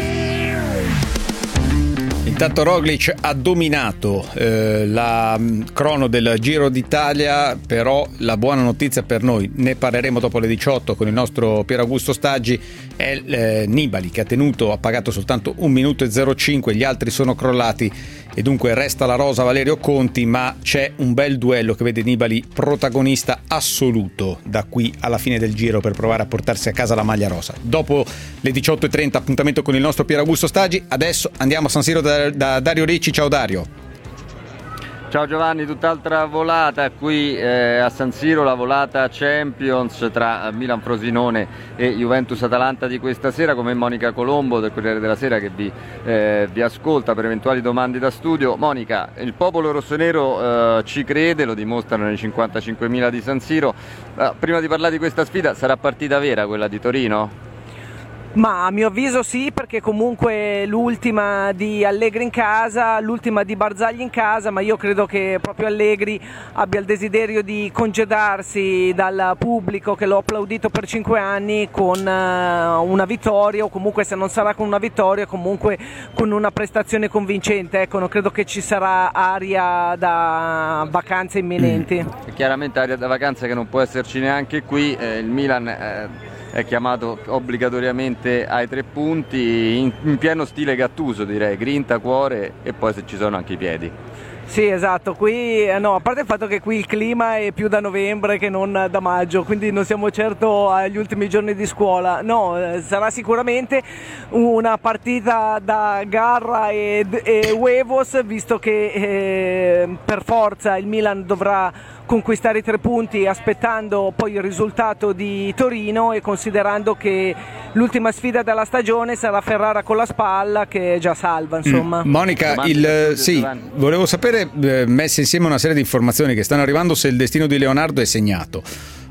Intanto Roglic ha dominato eh, la mm, crono del Giro d'Italia, però la buona notizia per noi, ne parleremo dopo le 18 con il nostro Pier Augusto Staggi, è eh, Nibali che ha tenuto, ha pagato soltanto 1 minuto e 05, gli altri sono crollati e dunque resta la rosa Valerio Conti, ma c'è un bel duello che vede Nibali protagonista assoluto da qui alla fine del giro per provare a portarsi a casa la maglia rosa. Dopo le 18.30 appuntamento con il nostro Pier Augusto Stagi, adesso andiamo a San Siro da, da Dario Ricci, ciao Dario. Ciao Giovanni, tutt'altra volata qui eh, a San Siro, la volata Champions tra Milan Frosinone e Juventus Atalanta di questa sera, come Monica Colombo del Corriere della Sera che vi, eh, vi ascolta per eventuali domande da studio. Monica, il popolo rossonero eh, ci crede, lo dimostrano nei 55.000 di San Siro. Eh, prima di parlare di questa sfida, sarà partita vera quella di Torino? Ma a mio avviso sì, perché comunque l'ultima di Allegri in casa, l'ultima di Barzagli in casa, ma io credo che proprio Allegri abbia il desiderio di congedarsi dal pubblico che l'ho applaudito per cinque anni con uh, una vittoria o comunque se non sarà con una vittoria comunque con una prestazione convincente. Ecco, non credo che ci sarà aria da vacanze imminenti. Mm. Chiaramente aria da vacanza che non può esserci neanche qui, eh, il Milan... Eh è chiamato obbligatoriamente ai tre punti in, in pieno stile Gattuso direi, grinta, cuore e poi se ci sono anche i piedi. Sì, esatto, qui eh, no, a parte il fatto che qui il clima è più da novembre che non da maggio, quindi non siamo certo agli ultimi giorni di scuola. No, eh, sarà sicuramente una partita da garra e, e huevos, visto che eh, per forza il Milan dovrà conquistare i tre punti aspettando poi il risultato di Torino e considerando che l'ultima sfida della stagione sarà Ferrara con la spalla che è già salva insomma. Mm. Monica, il, sì, volevo sapere eh, messe insieme una serie di informazioni che stanno arrivando se il destino di Leonardo è segnato.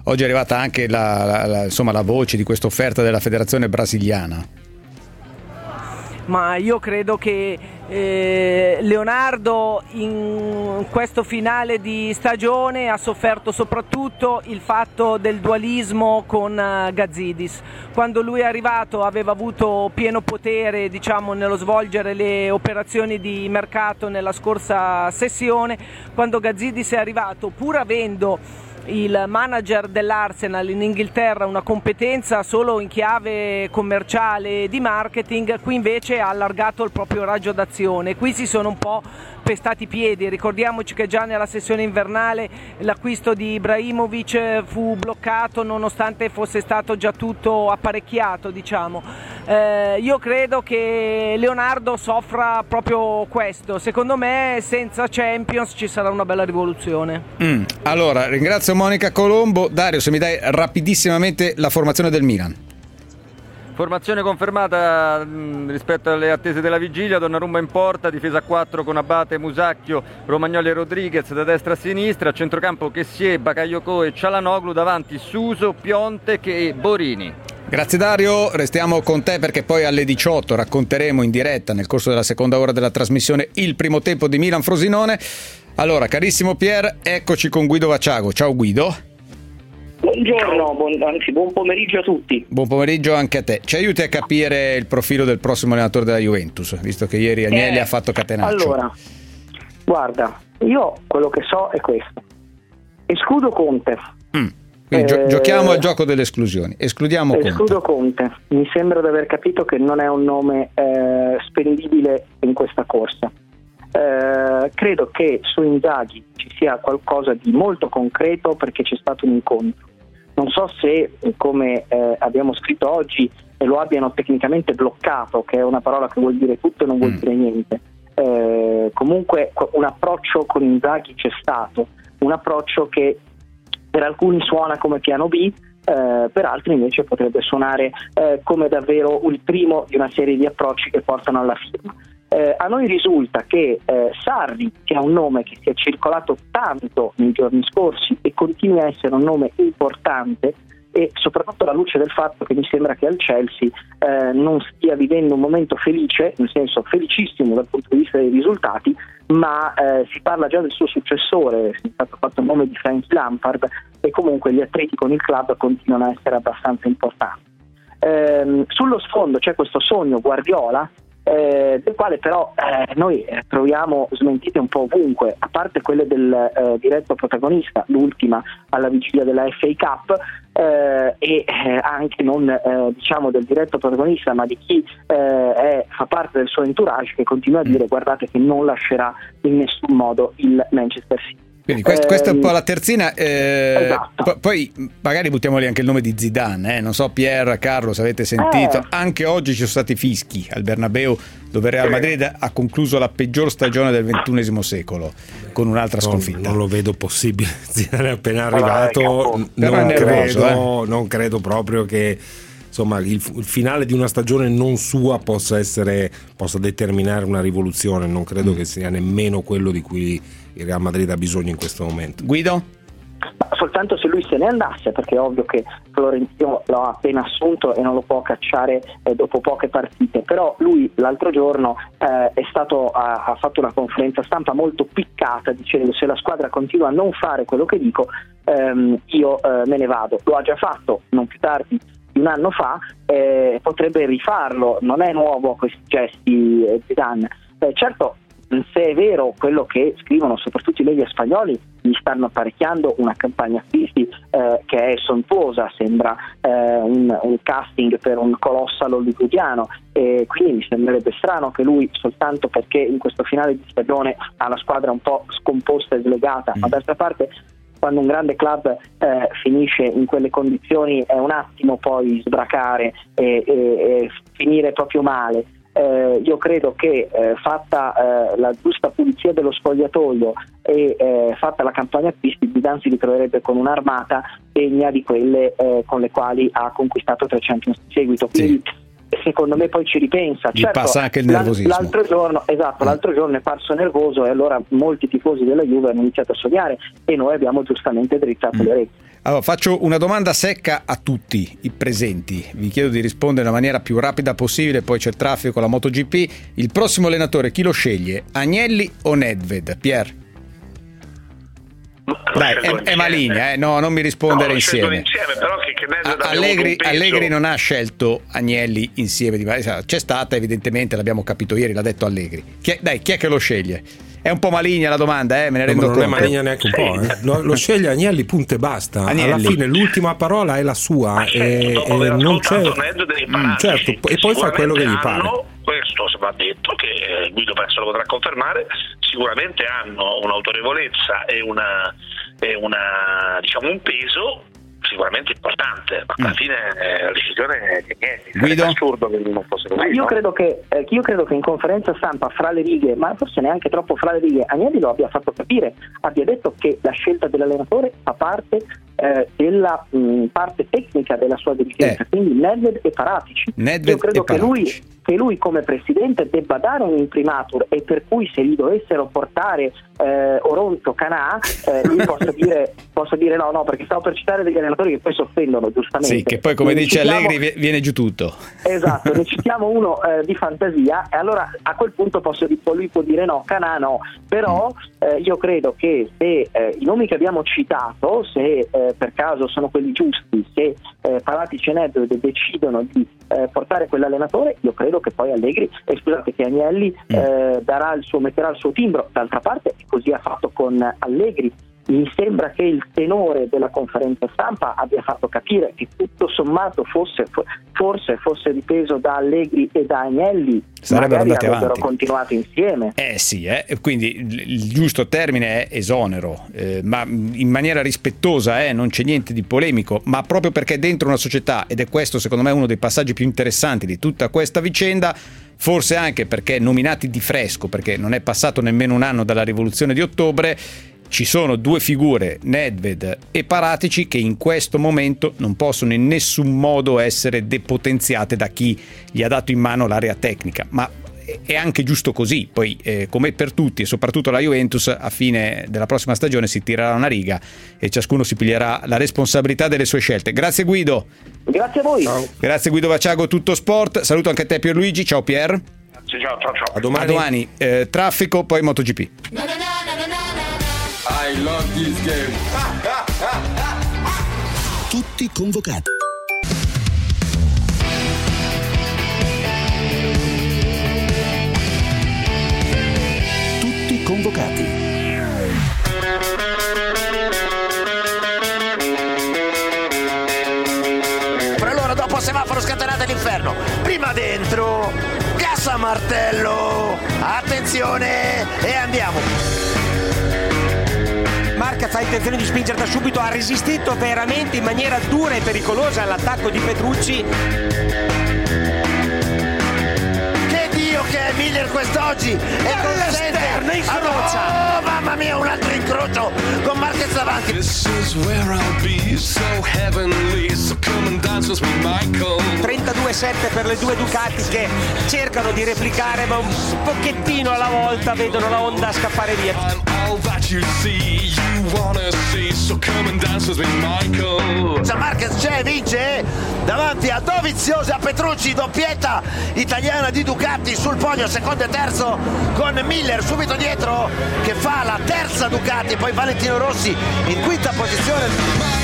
Oggi è arrivata anche la, la, la, insomma, la voce di questa offerta della federazione brasiliana ma io credo che eh, Leonardo in questo finale di stagione ha sofferto soprattutto il fatto del dualismo con uh, Gazzidis. Quando lui è arrivato aveva avuto pieno potere diciamo, nello svolgere le operazioni di mercato nella scorsa sessione, quando Gazzidis è arrivato pur avendo il manager dell'Arsenal in Inghilterra una competenza solo in chiave commerciale e di marketing, qui invece ha allargato il proprio raggio d'azione. Qui si sono un po' pestati i piedi. Ricordiamoci che già nella sessione invernale l'acquisto di Ibrahimovic fu bloccato nonostante fosse stato già tutto apparecchiato, diciamo. Eh, io credo che Leonardo soffra proprio questo. Secondo me senza Champions ci sarà una bella rivoluzione. Mm. Allora, ringrazio Monica Colombo. Dario, se mi dai rapidissimamente la formazione del Milan. Formazione confermata mh, rispetto alle attese della vigilia, Donnarumma in porta, difesa a 4 con Abate, Musacchio, Romagnoli e Rodriguez da destra a sinistra, a centrocampo Chessie, Bakayoko e Cialanoglu, davanti Suso, Pionte e Borini. Grazie Dario, restiamo con te perché poi alle 18 racconteremo in diretta nel corso della seconda ora della trasmissione il primo tempo di Milan Frosinone. Allora, carissimo Pier, eccoci con Guido Vacciago. Ciao Guido. Buongiorno, buon, anzi buon pomeriggio a tutti. Buon pomeriggio anche a te. Ci aiuti a capire il profilo del prossimo allenatore della Juventus, visto che ieri Agnelli Eh, ha fatto catenaccio. Allora, guarda, io quello che so è questo. Escludo Conte. Quindi gio- eh, giochiamo al gioco delle esclusioni. Escludiamo Conte. Escludo Conte. Mi sembra di aver capito che non è un nome eh, spendibile in questa corsa. Eh, credo che su Inzaghi ci sia qualcosa di molto concreto perché c'è stato un incontro. Non so se, come eh, abbiamo scritto oggi, eh, lo abbiano tecnicamente bloccato, che è una parola che vuol dire tutto e non vuol dire niente. Eh, comunque qu- un approccio con Inzaghi c'è stato, un approccio che per alcuni suona come piano B, eh, per altri invece potrebbe suonare eh, come davvero il primo di una serie di approcci che portano alla firma. Eh, a noi risulta che eh, Sarri, che è un nome che si è circolato tanto nei giorni scorsi e continua a essere un nome importante, e soprattutto alla luce del fatto che mi sembra che al Chelsea eh, non stia vivendo un momento felice, nel senso felicissimo dal punto di vista dei risultati, ma eh, si parla già del suo successore, è stato fatto il nome di Frank Lampard e comunque gli atleti con il club continuano a essere abbastanza importanti. Ehm, sullo sfondo c'è questo sogno Guardiola, eh, del quale però eh, noi eh, troviamo smentite un po' ovunque, a parte quelle del eh, diretto protagonista, l'ultima alla vigilia della FA Cup, eh, e eh, anche non diciamo del diretto protagonista, ma di chi è- fa parte del suo entourage che continua a dire guardate che non lascerà in nessun modo il Manchester City. Quindi quest- questa è un po' la terzina. eh, Esatto. po- poi magari buttiamo lì anche il nome di Zidane. eh. Non so, Pier, Carlo, se avete sentito. Eh. Anche oggi ci sono stati fischi al Bernabeu, dove Real Madrid ha concluso la peggior stagione del XXI secolo con un'altra Non, sconfitta. non lo vedo possibile. Zidane è appena Vabbè, arrivato. non, nervoso, credo, non credo proprio che insomma, il, il finale di una stagione non sua possa, essere, possa determinare una rivoluzione. Non credo che sia nemmeno quello di cui il Real Madrid ha bisogno in questo momento. Guido? Ma soltanto se lui se ne andasse, perché è ovvio che Florentino lo ha appena assunto e non lo può cacciare eh, dopo poche partite. Però lui l'altro giorno eh, è stato, ha, ha fatto una conferenza stampa molto piccata dicendo se la squadra continua a non fare quello che dico, ehm, io eh, me ne vado. Lo ha già fatto non più tardi di un anno fa, eh, potrebbe rifarlo, non è nuovo a questi gesti eh, Zidane. Eh, certo, se è vero quello che scrivono soprattutto i media spagnoli, gli stanno apparecchiando una campagna acquisti eh, che è sontuosa, sembra eh, un, un casting per un colossal hollywoodiano. E quindi mi sembrerebbe strano che lui soltanto perché in questo finale di stagione ha la squadra un po' scomposta e slegata, ma d'altra parte quando un grande club eh, finisce in quelle condizioni è un attimo poi sbracare e, e- e finire proprio male. Eh, io credo che eh, fatta eh, la giusta pulizia dello spogliatoio e eh, fatta la campagna acquisti, Zidane si ritroverebbe con un'armata degna di quelle eh, con le quali ha conquistato tre Champions di seguito. Quindi secondo me poi ci ripensa. Gli Certo, passa anche il nervosismo. L'altro giorno, esatto, l'altro giorno è parso nervoso e allora molti tifosi della Juve hanno iniziato a sognare e noi abbiamo giustamente drizzato le orecchie. Allora, faccio una domanda secca a tutti i presenti. Vi chiedo di rispondere nella maniera più rapida possibile, poi c'è il traffico con la MotoGP. Il prossimo allenatore chi lo sceglie? Agnelli o Nedved? Pier? Dai, è, è maligna, eh? no, non mi rispondere No, insieme. insieme, però che, che Allegri. Allegri non ha scelto Agnelli insieme di C'è stata, evidentemente, l'abbiamo capito ieri, l'ha detto Allegri. Chi è- dai, chi è che lo sceglie? È un po' maligna la domanda, eh, me ne No, rendo ma non è conto. maligna neanche un po', eh. lo, lo sceglie Agnelli, punto e basta. Agnelli. Alla fine l'ultima parola è la sua e, certo, e non c'è. Mm, certo, e poi fa quello che gli pare. Questo, va detto che eh, Guido penso lo potrà confermare, sicuramente hanno un'autorevolezza e, una, e una, diciamo, un peso sicuramente importante, ma alla Mm. fine eh, la decisione è niente. Guido? È assurdo che non fosse Ma così. io no? credo, che, eh, io credo che in conferenza stampa fra le righe, ma forse neanche troppo fra le righe, Agnelli lo abbia fatto capire, abbia detto che la scelta dell'allenatore fa parte eh, della mh, parte tecnica della sua dirigenza, quindi Nedved e Paratici. Nedved io credo e che lui, che lui come presidente debba dare un imprimatur e per cui se gli dovessero portare eh, Oronzo Canà, eh, lui possa dire, possa dire no, no, perché stavo per citare degli allenatori che poi si offendono giustamente. Sì, che poi come Ne dice citiamo- Allegri vi- viene giù tutto. Esatto, ne citiamo uno eh, di fantasia e allora a quel punto posso, lui può dire no, Canà no, però eh, io credo che se eh, i nomi che abbiamo citato, se eh, per caso sono quelli giusti, se eh, Paratici e Nedved decidono di eh, portare quell'allenatore, io credo che poi Allegri, e scusate che Agnelli eh, darà il suo, metterà il suo timbro, d'altra parte così ha fatto con Allegri. Mi sembra che il tenore della conferenza stampa abbia fatto capire che tutto sommato fosse, fo- forse fosse dipeso da Allegri e da Agnelli, Sarebbero andati avrebbero avanti. continuato insieme. Eh sì, eh, quindi il giusto termine è esonero, eh, ma in maniera rispettosa, eh, non c'è niente di polemico, ma proprio perché dentro una società, ed è questo secondo me uno dei passaggi più interessanti di tutta questa vicenda, forse anche perché nominati di fresco, perché non è passato nemmeno un anno dalla rivoluzione di ottobre, ci sono due figure, Nedved e Paratici, che in questo momento non possono in nessun modo essere depotenziate da chi gli ha dato in mano l'area tecnica, ma è anche giusto così, poi eh, come per tutti e soprattutto la Juventus a fine della prossima stagione si tirerà una riga e ciascuno si piglierà la responsabilità delle sue scelte. Grazie Guido. Grazie a voi. Grazie Guido Vaciago, tutto sport. Saluto anche te Pierluigi, ciao Pier. Sì, ciao, ciao, ciao. A domani. Eh, traffico, poi MotoGP. I love this game. Tutti convocati. Tutti convocati. Per allora dopo semaforo scatenate l'inferno. Prima dentro, gas a martello. Attenzione e andiamo. Marquez ha intenzione di spingere da subito, ha resistito veramente in maniera dura e pericolosa all'attacco di Petrucci. Che Dio che è Miller quest'oggi! E consente... incrocia. Oh, mamma mia, un altro incrocio con Marquez davanti. This is where I'll be, so heavenly. So come and dance with me, Michael. 32-7 per le due Ducati che cercano di replicare ma un pochettino alla volta vedono la Honda scappare via. That you see, you wanna see. So come and dance with me, Michael. Marquez c'è, vince davanti a Dovizioso e a Petrucci, doppietta italiana di Ducati sul podio, secondo e terzo con Miller subito dietro che fa la terza Ducati, poi Valentino Rossi in quinta posizione.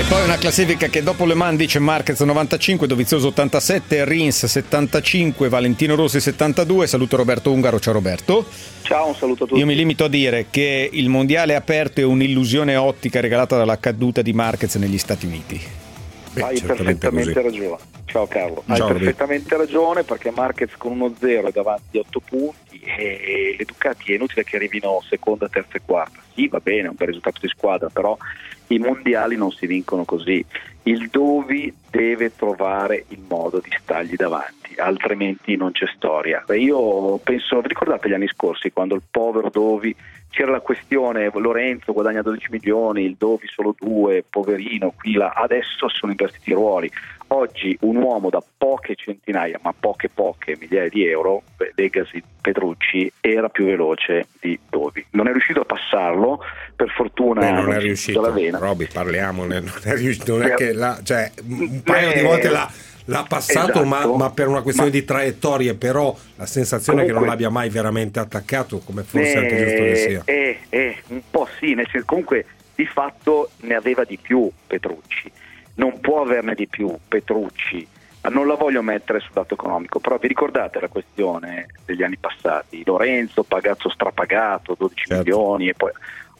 E poi una classifica che dopo Le Mans dice Marquez 95, Dovizioso 87, Rins 75, Valentino Rossi 72. Saluto Roberto Ungaro, ciao Roberto. Ciao, un saluto a tutti. Io mi limito a dire che il mondiale aperto è un'illusione ottica regalata dalla caduta di Marquez negli Stati Uniti. Hai certamente perfettamente così. ragione. Ciao Carlo. Ciao, Hai perfettamente ragione perché Marquez con 1-0 è davanti a 8 punti e le Ducati è inutile che arrivino seconda, terza e quarta. Sì, va bene, è un bel risultato di squadra, però i mondiali non si vincono così. Il Dovi deve trovare il modo di stargli davanti, altrimenti non c'è storia. Io penso, ricordate gli anni scorsi quando il povero Dovi c'era la questione Lorenzo guadagna 12 milioni, il Dovi solo 2, poverino, qui là, adesso sono invertiti i ruoli. Oggi un uomo da poche centinaia, ma poche poche migliaia di euro, beh, Legacy Petrucci, era più veloce di Dovi. Non è riuscito a passarlo, per fortuna Beh, non è si riuscito. la vena. Roby, parliamone. Non è riuscito. Non è Beh, che la, cioè, un paio di beh, volte l'ha, l'ha passato, ma, esatto. ma per una questione Ma- di traiettorie. Però la sensazione è che non Comunque- l'abbia mai veramente attaccato, come forse è anche giusto che sia. Eh, eh, un po' sì, nel senso, comunque di fatto ne aveva di più Petrucci, non può averne di più Petrucci, non la voglio mettere sul dato economico, però vi ricordate la questione degli anni passati, Lorenzo pagato strapagato, 12 Certo. milioni e poi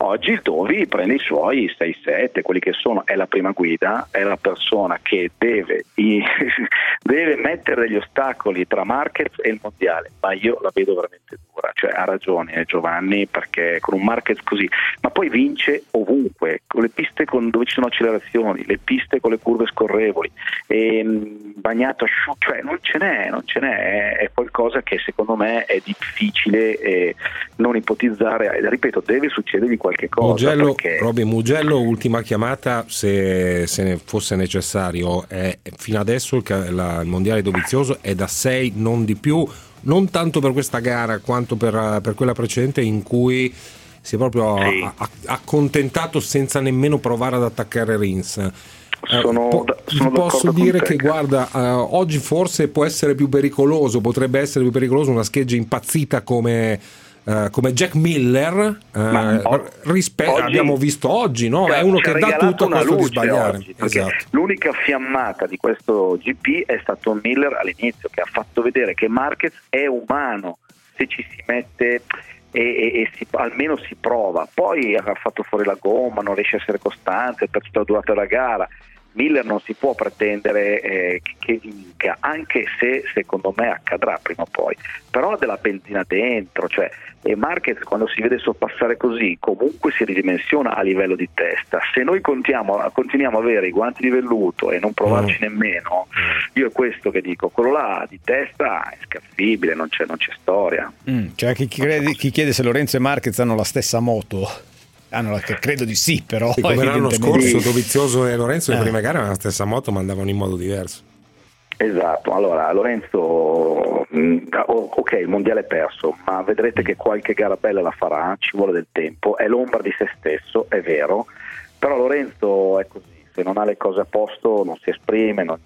Oggi il Dovi prende i suoi 6-7, quelli che sono, è la prima guida, è la persona che deve, deve mettere degli ostacoli tra Marquez e il mondiale, ma io la vedo veramente dura, cioè ha ragione eh, Giovanni perché con un Marquez così, ma poi vince ovunque, con le piste con- dove ci sono accelerazioni, le piste con le curve scorrevoli, ehm, bagnato asciutto, cioè non ce n'è, non ce n'è, è, qualcosa che secondo me è difficile eh, non ipotizzare, ripeto, deve succedergli qualche cosa. Mugello, perché- Robby Mugello, ultima chiamata se, se ne fosse necessario. È, fino adesso il, la- il mondiale dovizioso è da 6, non di più, non tanto per questa gara quanto per, per quella precedente in cui si è proprio Sì. accontentato senza nemmeno provare ad attaccare Rins. Eh, Sono po- sono posso dire che guarda, eh, oggi forse può essere più pericoloso, potrebbe essere più pericoloso una scheggia impazzita come, eh, come Jack Miller. Ma o- rispe- oggi- abbiamo visto oggi, no? È uno che dà tutto a costo di sbagliare. oggi, Esatto. L'unica fiammata di questo GP è stato Miller all'inizio, che ha fatto vedere che Marquez è umano se ci si mette e, e- e si- almeno si prova. Poi ha fatto fuori la gomma, non riesce a essere costante per tutta la durata della gara. Miller non si può pretendere eh, che- vinca, anche se secondo me accadrà prima o poi, però ha della benzina dentro, cioè e Marquez quando si vede sorpassare così comunque si ridimensiona a livello di testa. Se noi contiamo- continuiamo a avere i guanti di velluto e non provarci nemmeno, io è questo che dico, quello là di testa è scaffibile, non c'è, non c'è storia. Mm, C'è chi, crede- chi chiede se Lorenzo e Marquez hanno la stessa moto. Hanno la- credo di sì, però. Sì, come l'anno scorso Dovizioso e Lorenzo le Eh. prime gare avevano la stessa moto ma andavano in modo diverso. Esatto, allora Lorenzo, mh, o- ok, il mondiale è perso, ma vedrete che qualche gara bella la farà, ci vuole del tempo, è l'ombra di se stesso, è vero, però Lorenzo è così, se non ha le cose a posto non si esprime, non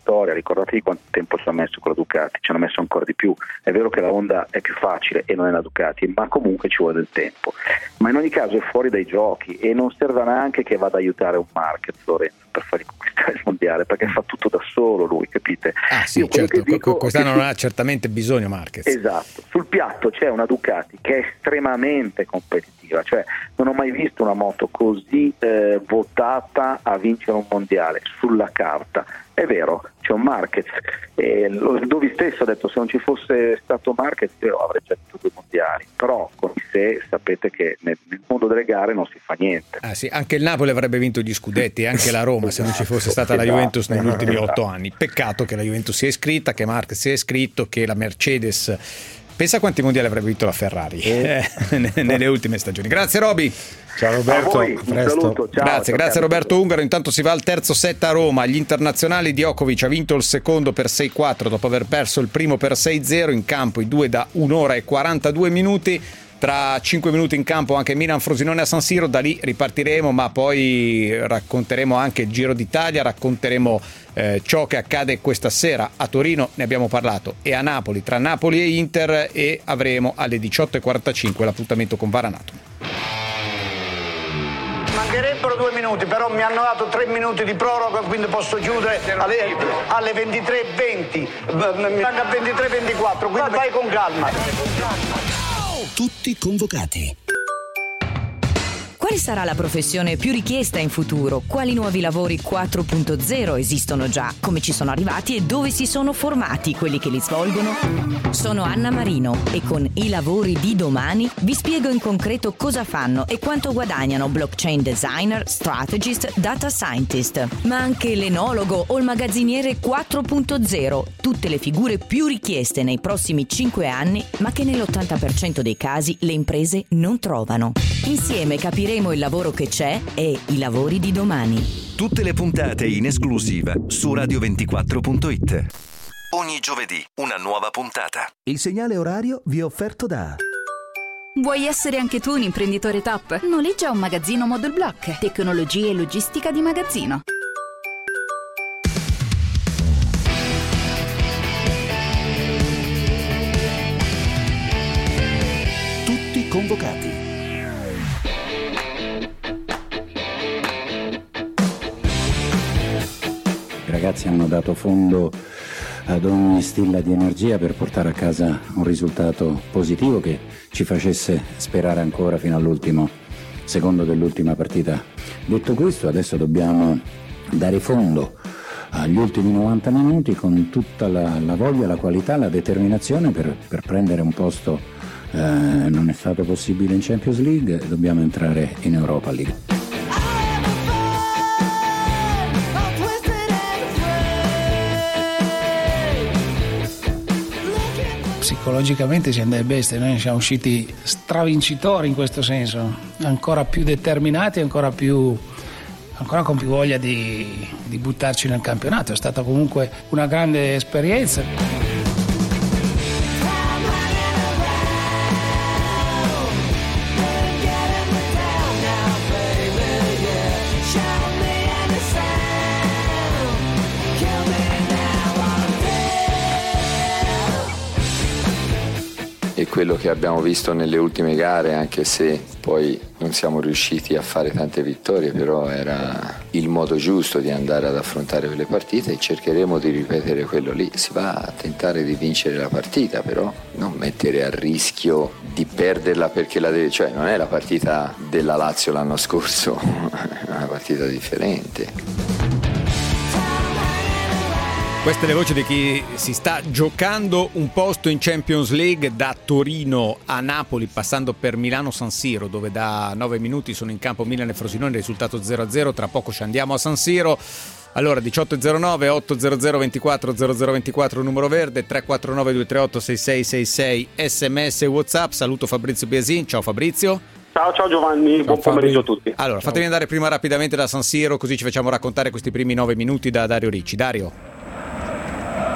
storia, ricordatevi quanto tempo ci ha messo con la Ducati, ci hanno messo ancora di più, è vero che la Honda è più facile e non è la Ducati, ma comunque ci vuole del tempo, ma in ogni caso è fuori dai giochi e non serve neanche che vada ad aiutare un Marquez Lorenzo per fargli conquistare il mondiale, perché fa tutto da solo lui, capite? Ah, sì, Io certo. dico que- Quest'anno non ha certamente bisogno Marquez. Esatto, sul piatto c'è una Ducati che è estremamente competitiva, cioè non ho mai visto una moto così eh, votata a vincere un mondiale sulla carta. È vero, c'è un Marquez, e lo Dovi stesso ha detto se non ci fosse stato Marquez io avrei già vinto due mondiali, però con sé sapete che nel, nel mondo delle gare non si fa niente. Ah, sì, anche il Napoli avrebbe vinto gli scudetti, anche la Roma, se non ci fosse stata la Esatto. Juventus negli ultimi Esatto. otto anni. Peccato che la Juventus sia iscritta, che Marquez sia iscritto, che la Mercedes. Pensa quanti mondiali avrebbe vinto la Ferrari eh, nelle ultime stagioni. Grazie Roby. Ciao Roberto, A voi, a un presto. saluto, ciao, grazie, ciao, grazie ciao. Roberto Ungaro. Intanto si va al terzo set a Roma. Gli internazionali Djokovic ha vinto il secondo per 6-4 dopo aver perso il primo per 6-0 in campo i due da un'ora e 42 minuti. Tra 5 minuti in campo anche Milan Frosinone a San Siro, da lì ripartiremo, ma poi racconteremo anche il Giro d'Italia, racconteremo eh, ciò che accade questa sera a Torino, ne abbiamo parlato, e a Napoli, tra Napoli e Inter e avremo alle 18.45 l'appuntamento con Varanato. Mancherebbero due minuti, però mi hanno dato tre minuti di proroga, quindi posso chiudere alle, alle 23.20. Mi manca 23.24, quindi vai con calma. Tutti convocati. Quale sarà la professione più richiesta in futuro? Quali nuovi lavori 4.0 esistono già? Come ci sono arrivati e dove si sono formati quelli che li svolgono? Sono Anna Marino e con i lavori di domani vi spiego in concreto cosa fanno e quanto guadagnano blockchain designer, strategist, data scientist, ma anche l'enologo o il magazziniere 4.0, tutte le figure più richieste nei prossimi 5 anni, ma che nell'80% dei casi le imprese non trovano. Insieme capiremo il lavoro che c'è e i lavori di domani. Tutte le puntate in esclusiva su radio24.it. Ogni giovedì una nuova puntata. Il segnale orario vi è offerto da Vuoi essere anche tu un imprenditore top? Noleggia un magazzino Model Block. Tecnologia e logistica di magazzino. Tutti convocati. Ragazzi hanno dato fondo ad ogni stilla di energia per portare a casa un risultato positivo che ci facesse sperare ancora fino all'ultimo secondo dell'ultima partita. Detto questo, adesso dobbiamo dare fondo agli ultimi 90 minuti con tutta la, la voglia, la qualità, la determinazione per, per prendere un posto. Eh, non è stato possibile in Champions League, dobbiamo entrare in Europa League. Psicologicamente siamo delle bestie, noi siamo usciti stravincitori in questo senso, ancora più determinati, ancora, più, ancora con più voglia di, di buttarci nel campionato. È stata comunque una grande esperienza. Quello che abbiamo visto nelle ultime gare, anche se poi non siamo riusciti a fare tante vittorie, però era il modo giusto di andare ad affrontare quelle partite e cercheremo di ripetere quello lì. Si va a tentare di vincere la partita, però non mettere a rischio di perderla perché la deve, cioè non è la partita della Lazio l'anno scorso, è una partita differente. Queste le voci di chi si sta giocando un posto in Champions League da Torino a Napoli, passando per Milano San Siro, dove da 9 minuti sono in campo Milan e Frosinone, risultato 0-0. Tra poco ci andiamo a San Siro. Allora 1809 800 24 0024 numero verde 349 238 6666 sms whatsapp saluto Fabrizio Biasin ciao Fabrizio Ciao, ciao Giovanni, buon pomeriggio a tutti. Allora, fatemi andare prima rapidamente da San Siro, così ci facciamo raccontare questi primi nove minuti da Dario Ricci. Dario.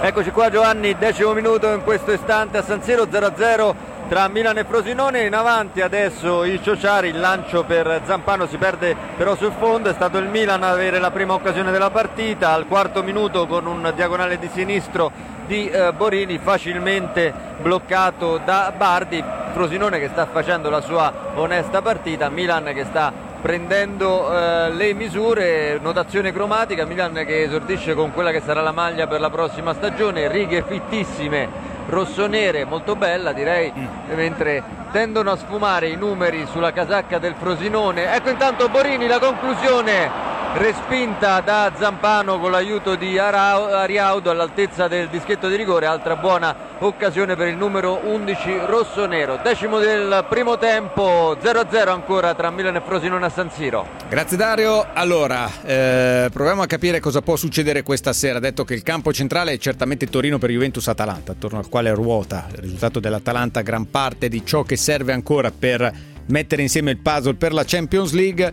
Eccoci qua Giovanni, decimo minuto in questo istante a San Siro 0-0 tra Milan e Frosinone, in avanti adesso il Ciociari, il lancio per Zampano si perde però sul fondo, è stato il Milan ad avere la prima occasione della partita, al quarto minuto con un diagonale di sinistro di eh, Borini facilmente bloccato da Bardi, Frosinone che sta facendo la sua onesta partita, Milan che sta prendendo eh, le misure, notazione cromatica, Milan che esordisce con quella che sarà la maglia per la prossima stagione, righe fittissime, rossonere, molto bella direi, mm. mentre tendono a sfumare i numeri sulla casacca del Frosinone. Ecco intanto Borini la conclusione respinta da Zampano con l'aiuto di Ariaudo all'altezza del dischetto di rigore, altra buona occasione per il numero 11 rosso-nero. Decimo del primo tempo, 0-0 ancora tra Milan e Frosinone a San Siro. Grazie Dario. Allora, eh, proviamo a capire cosa può succedere questa sera, detto che il campo centrale è certamente Torino per Juventus-Atalanta, attorno al quale ruota il risultato dell'Atalanta gran parte di ciò che serve ancora per mettere insieme il puzzle per la Champions League.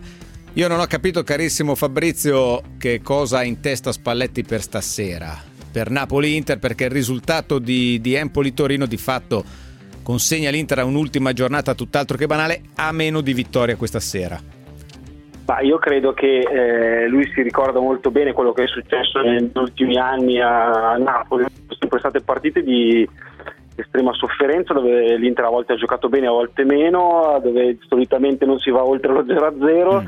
Io non ho capito, carissimo Fabrizio, che cosa ha in testa Spalletti per stasera. Per Napoli-Inter, perché il risultato di, di Empoli-Torino di fatto consegna l'Inter a un'ultima giornata tutt'altro che banale, a meno di vittoria questa sera. Ma io credo che eh, lui si ricorda molto bene quello che è successo negli ultimi anni a Napoli. Sono sempre state partite di estrema sofferenza dove l'Inter a volte ha giocato bene, a volte meno, dove solitamente non si va oltre lo 0-0, mm.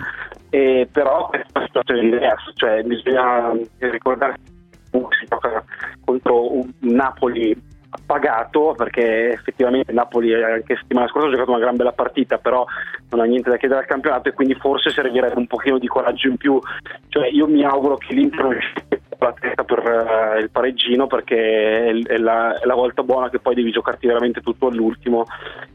e però questa è situazione diversa, cioè bisogna ricordare che si gioca contro un Napoli pagato perché effettivamente Napoli anche settimana scorsa ha giocato una gran bella partita però non ha niente da chiedere al campionato e quindi forse servirebbe un pochino di coraggio in più cioè io mi auguro che l'Inter non la testa per uh, il pareggino perché è, è, la, è, la, volta buona che poi devi giocarti veramente tutto all'ultimo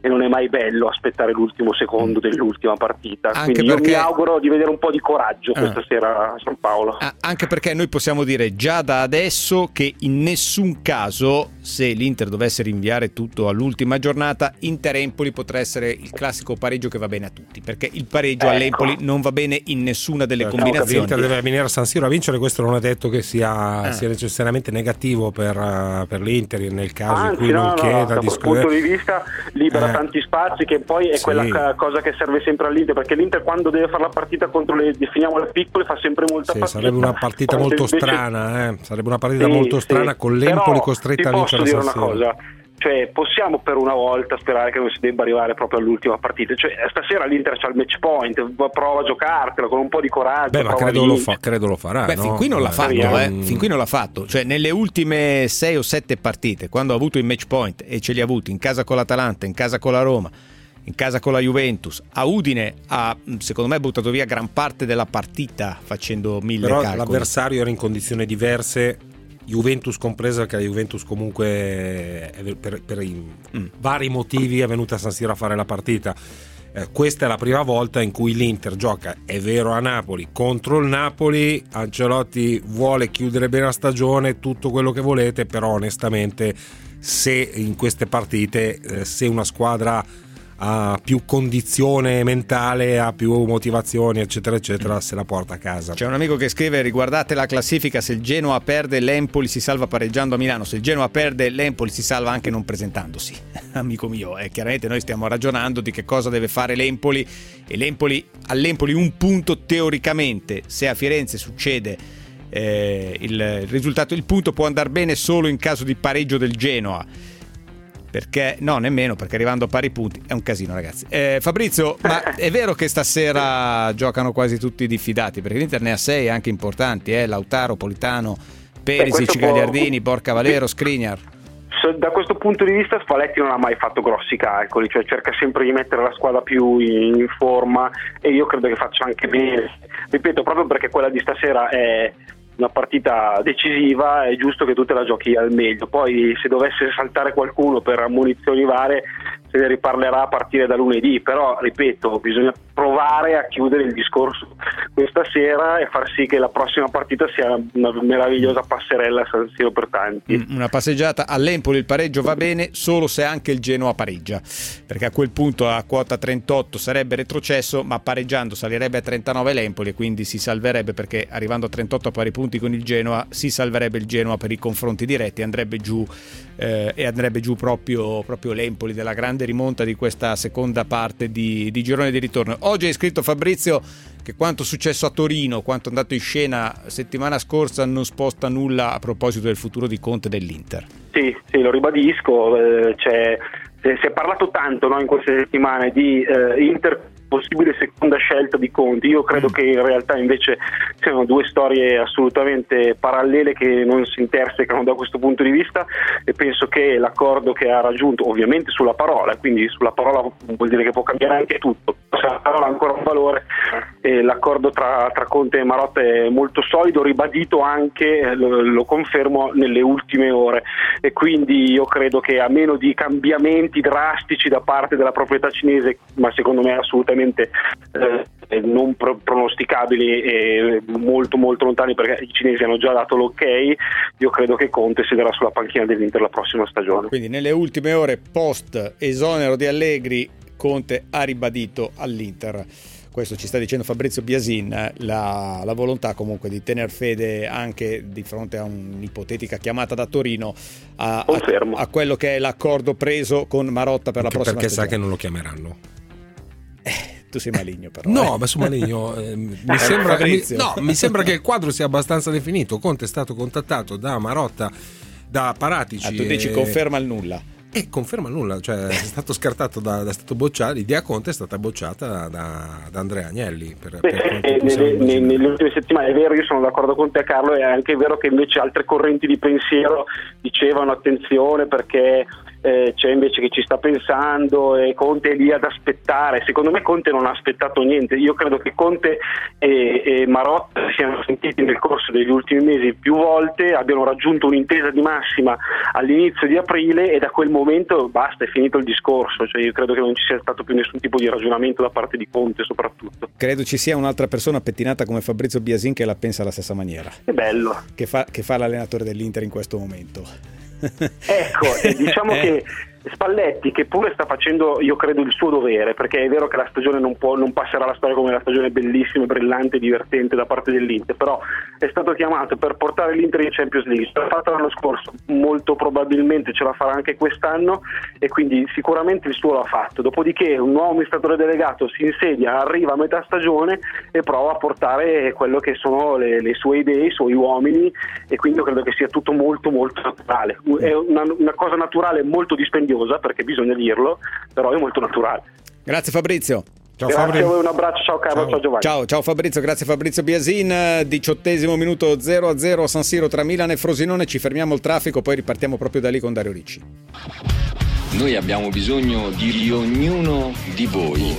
e non è mai bello aspettare l'ultimo secondo dell'ultima partita. Anche Quindi perché... io mi auguro di vedere un po' di coraggio ah. questa sera a San Paolo. Anche perché noi possiamo dire già da adesso che in nessun caso se l'Inter dovesse rinviare tutto all'ultima giornata, Inter-Empoli potrà essere il classico pareggio che va bene a tutti, perché il pareggio ecco. all'Empoli non va bene in nessuna delle no, combinazioni. L'Inter deve venire a San Siro a vincere, questo non è detto che sia, ah. sia necessariamente negativo per, uh, per, l'Inter nel caso Anzi, in cui no, non chieda no, da questo punto di vista libera eh. tanti spazi che poi è sì. quella cosa che serve sempre all'Inter, perché l'Inter quando deve fare la partita contro le definiamo le piccole fa sempre molta sì, fatica. Sarebbe una partita molto invece... strana, eh? sarebbe una partita sì, molto strana con l'Empoli costretta a vincere posso dire una cosa cioè, possiamo per una volta sperare che non si debba arrivare proprio all'ultima partita. Cioè, stasera l'Inter c'ha il match point, prova a giocartela con un po' di coraggio. Beh, ma credo lo, fa, credo lo, farà. Beh, no? fin qui non l'ha fatto, eh. fin qui non l'ha fatto. Cioè, nelle ultime sei o sette partite, quando ha avuto il match point e ce li ha avuti in casa con l'Atalanta, in casa con la Roma in casa con la Juventus. A Udine ha, secondo me, buttato via gran parte della partita facendo mille Però calcoli. l'avversario era in condizioni diverse, Juventus compresa, perché la Juventus comunque per, per Mm. vari motivi è venuta a San Siro a fare la partita. Eh, questa è la prima volta in cui l'Inter gioca, è vero, a Napoli contro il Napoli. Ancelotti vuole chiudere bene la stagione, tutto quello che volete, però onestamente se in queste partite, eh, se una squadra ha più condizione mentale, ha più motivazioni, eccetera, eccetera, se la porta a casa. C'è un amico che scrive: Riguardate la classifica. Se il Genoa perde, l'Empoli si salva pareggiando a Milano. Se il Genoa perde, l'Empoli si salva anche non presentandosi. Amico mio, eh, chiaramente noi stiamo ragionando di che cosa deve fare l'Empoli. E l'Empoli, all'Empoli un punto teoricamente. Se a Firenze succede eh, il, il risultato, il punto può andare bene solo in caso di pareggio del Genoa. Perché no, nemmeno perché arrivando a pari punti è un casino, ragazzi. Eh, Fabrizio, ma è vero che stasera giocano quasi tutti i diffidati? Perché l'Inter ne ha sei anche importanti: eh? Lautaro, Politano, Perisic, può- Gagliardini, Borca Valero, Skriniar. Da questo punto di vista Spalletti non ha mai fatto grossi calcoli, cioè cerca sempre di mettere la squadra più in forma e io credo che faccia anche bene. Ripeto, proprio perché quella di stasera è una partita decisiva, è giusto che tu te la giochi al meglio. Poi se dovesse saltare qualcuno per ammonizioni varie se ne riparlerà a partire da lunedì, però ripeto, bisogna provare a chiudere il discorso questa sera e far sì che la prossima partita sia una meravigliosa passerella San Siro per tanti. Mm, Una passeggiata all'Empoli il pareggio va bene solo se anche il Genoa pareggia, perché a quel punto a quota 38 sarebbe retrocesso, ma pareggiando salirebbe a 39 l'Empoli e quindi si salverebbe perché arrivando a 38 a pari punti con il Genoa si salverebbe il Genoa per i confronti diretti, andrebbe giù eh, e andrebbe giù proprio, proprio l'Empoli della grande rimonta di questa seconda parte di, di girone di ritorno. Oggi hai scritto Fabrizio che quanto successo a Torino, quanto è andato in scena settimana scorsa non sposta nulla a proposito del futuro di Conte dell'Inter. Sì, sì, lo ribadisco, eh, si si è parlato tanto no, in queste settimane di eh, Inter possibile seconda scelta di Conti, io credo che in realtà invece siano due storie assolutamente parallele che non si intersecano da questo punto di vista e penso che l'accordo che ha raggiunto ovviamente sulla parola, quindi sulla parola vuol dire che può cambiare anche tutto, la parola ancora un valore e l'accordo tra, tra Conte e Marotta è molto solido, ribadito anche, eh, lo, lo confermo, nelle ultime ore e quindi io credo che a meno di cambiamenti drastici da parte della proprietà cinese, ma secondo me assolutamente eh, non pro- pronosticabili e molto molto lontani perché i cinesi hanno già dato l'ok, io credo che Conte siederà sulla panchina dell'Inter la prossima stagione. Quindi nelle ultime ore post esonero di Allegri, Conte ha ribadito all'Inter. Questo ci sta dicendo Fabrizio Biasin, eh, la, la volontà comunque di tener fede anche di fronte a un'ipotetica chiamata da Torino a, a- a quello che è l'accordo preso con Marotta per la prossima perché sa stagione. che non lo chiameranno. Tu sei maligno però. No, eh. ma su Maligno eh, mi, Eh, sembra, mi, no, mi sembra che il quadro sia abbastanza definito. Conte è stato contattato da Marotta, da Paratici. Ah, tu dici e- conferma il nulla. E conferma nulla, cioè è stato scartato da, è stato bocciato, l'idea Conte è stata bocciata da, da Andrea Agnelli. Per, per eh, nelle, immaginare. nelle ultime settimane è vero, io sono d'accordo con te Carlo, è anche vero che invece altre correnti di pensiero dicevano attenzione perché eh, c'è invece chi ci sta pensando e Conte è lì ad aspettare. Secondo me Conte non ha aspettato niente, io credo che Conte e, e Marotta si siano sentiti nel corso degli ultimi mesi più volte, abbiano raggiunto un'intesa di massima all'inizio di aprile e da quel momento basta, è finito il discorso, cioè io credo che non ci sia stato più nessun tipo di ragionamento da parte di Conte soprattutto. Credo ci sia un'altra persona pettinata come Fabrizio Biasin che la pensa alla stessa maniera. Che bello. Che fa, che fa l'allenatore dell'Inter in questo momento. Ecco, diciamo Eh. che Spalletti, che pure sta facendo, io credo, il suo dovere, perché è vero che la stagione non, può, non passerà alla storia come la stagione bellissima, brillante e divertente da parte dell'Inter, però è stato chiamato per portare l'Inter in Champions League. L'ha fatta l'anno scorso, molto probabilmente ce la farà anche quest'anno e quindi sicuramente il suo l'ha fatto. Dopodiché un nuovo amministratore delegato si insedia, arriva a metà stagione e prova a portare quello che sono le, le sue idee, i suoi uomini e quindi io credo che sia tutto molto molto naturale. È una, una cosa naturale molto dispendiosa perché bisogna dirlo, però è molto naturale. Grazie Fabrizio. Grazie a voi, un abbraccio, ciao Carlo, ciao, Giovanni. Ciao, ciao Fabrizio, grazie Fabrizio Biasin. Diciottesimo minuto 0-0 a San Siro tra Milano e Frosinone. Ci fermiamo il traffico, poi ripartiamo proprio da lì con Dario Ricci. Noi abbiamo bisogno di ognuno di voi.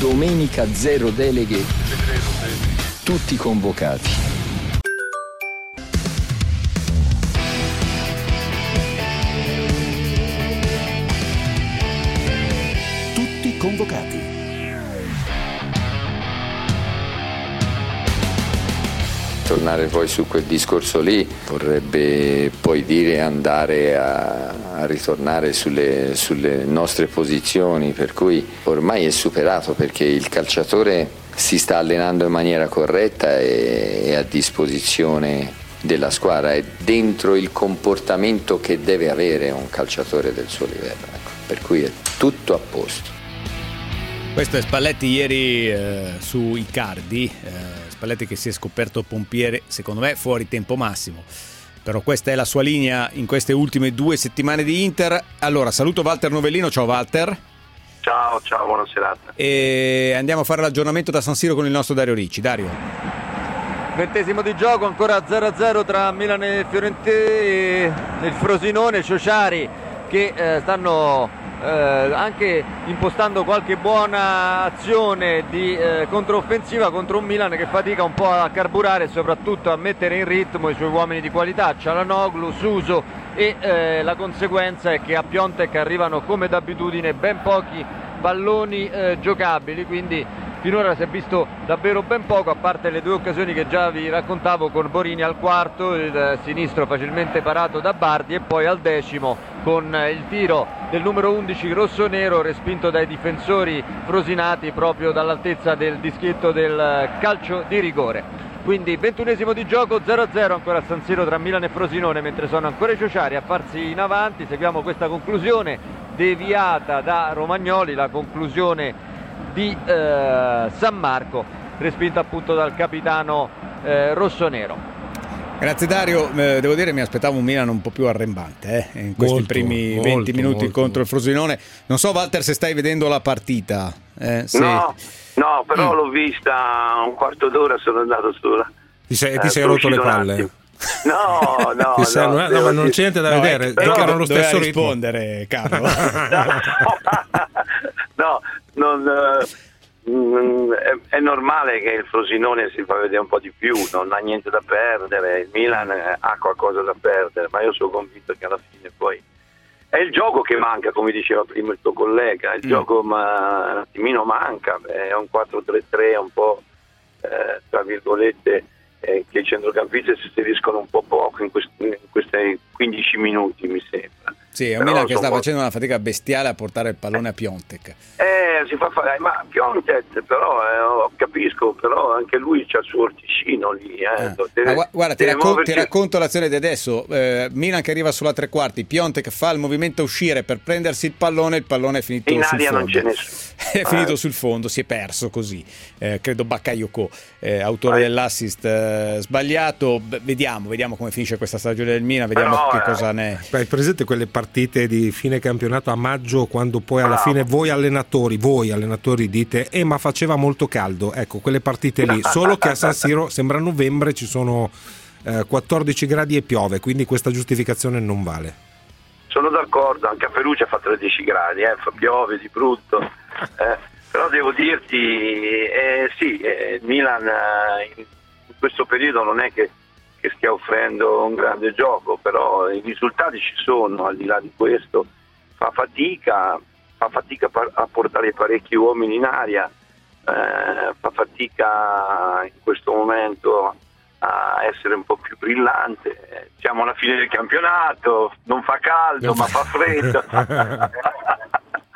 Domenica zero deleghe, tutti convocati. Convocati. Tornare poi su quel discorso lì vorrebbe poi dire andare a, a ritornare sulle, sulle nostre posizioni, per cui ormai è superato perché il calciatore si sta allenando in maniera corretta e è a disposizione della squadra, è dentro il comportamento che deve avere un calciatore del suo livello, ecco. per cui è tutto a posto. Questo è Spalletti ieri eh, su Icardi, eh, Spalletti che si è scoperto pompiere, secondo me fuori tempo massimo. Però questa è la sua linea in queste ultime due settimane di Inter. Allora, saluto Walter Novellino, ciao Walter. Ciao, ciao, buona serata. E andiamo a fare l'aggiornamento da San Siro con il nostro Dario Ricci. Dario. Ventesimo di gioco, ancora 0-0 tra Milan e Fiorentina, il Frosinone, Ciociari che eh, stanno eh, anche impostando qualche buona azione di eh, controffensiva contro un Milan che fatica un po' a carburare e soprattutto a mettere in ritmo i suoi uomini di qualità, Cialanoglu, Suso e eh, la conseguenza è che a Piontek arrivano come d'abitudine ben pochi palloni eh, giocabili, quindi finora si è visto davvero ben poco, a parte le due occasioni che già vi raccontavo con Borini al quarto, il sinistro facilmente parato da Bardi e poi al decimo con il tiro del numero 11 rosso-nero respinto dai difensori frosinati proprio dall'altezza del dischetto del calcio di rigore. Quindi 21esimo di gioco 0-0 ancora a San Siro tra Milan e Frosinone mentre sono ancora i Ciociari a farsi in avanti, seguiamo questa conclusione deviata da Romagnoli, la conclusione di eh, San Marco, respinta appunto dal capitano eh, rossonero. Grazie Dario, eh, devo dire mi aspettavo un Milan un po' più arrembante eh, in questi Molto, primi molto, 20 minuti molto, contro il Frosinone. Non so Walter se stai vedendo la partita. eh, se- No, no, però Mm. l'ho vista un quarto d'ora, sono andato sulla. Ti sei, Eh, ti sei sono rotto le palle. No, no, sei- no, no, ma non c'è niente da No, vedere. ecco, Giocano doveva stesso ritmo. rispondere Carlo. no, non, eh, mm, è, è normale che il Frosinone si fa vedere un po' di più, non ha niente da perdere, il Milan eh, ha qualcosa da perdere, ma io sono convinto che alla fine poi è il gioco che manca, come diceva prima il tuo collega, il Mm. gioco ma, un attimino manca, è un 4-3-3 un po' eh, tra virgolette eh, che i centrocampisti si inseriscono un po' poco in, quest- in questi 15 minuti mi sembra. Sì, è un Milan che sta sono- facendo una fatica bestiale a portare il pallone a Piontek. Eh, si fa fare, ma Piontek però eh, capisco, però anche lui c'ha il suo orticino lì. Eh, deve- Ma gua- guarda, ti, deve raccon- ti racconto l'azione di adesso. Eh, Milan che arriva sulla tre quarti, Piontek fa il movimento a uscire per prendersi il pallone, il pallone è finito In sul aria fondo. non c'è nessuno. è finito Eh. sul fondo, si è perso così. Eh, credo Bakayoko, eh, autore Eh. dell'assist eh, sbagliato. Beh, vediamo, vediamo come finisce questa stagione del Milan, vediamo Però, che eh, cosa ne Beh, Hai presente quelle partite di fine campionato a maggio quando poi alla fine voi allenatori, voi allenatori dite eh ma faceva molto caldo, ecco quelle partite lì, solo che a San Siro sembra novembre ci sono eh, 14 gradi e piove, quindi questa giustificazione non vale. Sono d'accordo, anche a Perugia fa 13 gradi, eh, piove di brutto. eh, però devo dirti, eh, sì, eh, il Milan eh, in questo periodo non è che, che stia offrendo un grande gioco, però i risultati ci sono, al di là di questo, fa fatica, fa fatica a portare parecchi uomini in aria, eh, fa fatica in questo momento a essere un po' più brillante. Siamo alla fine del campionato, non fa caldo, ma fa freddo.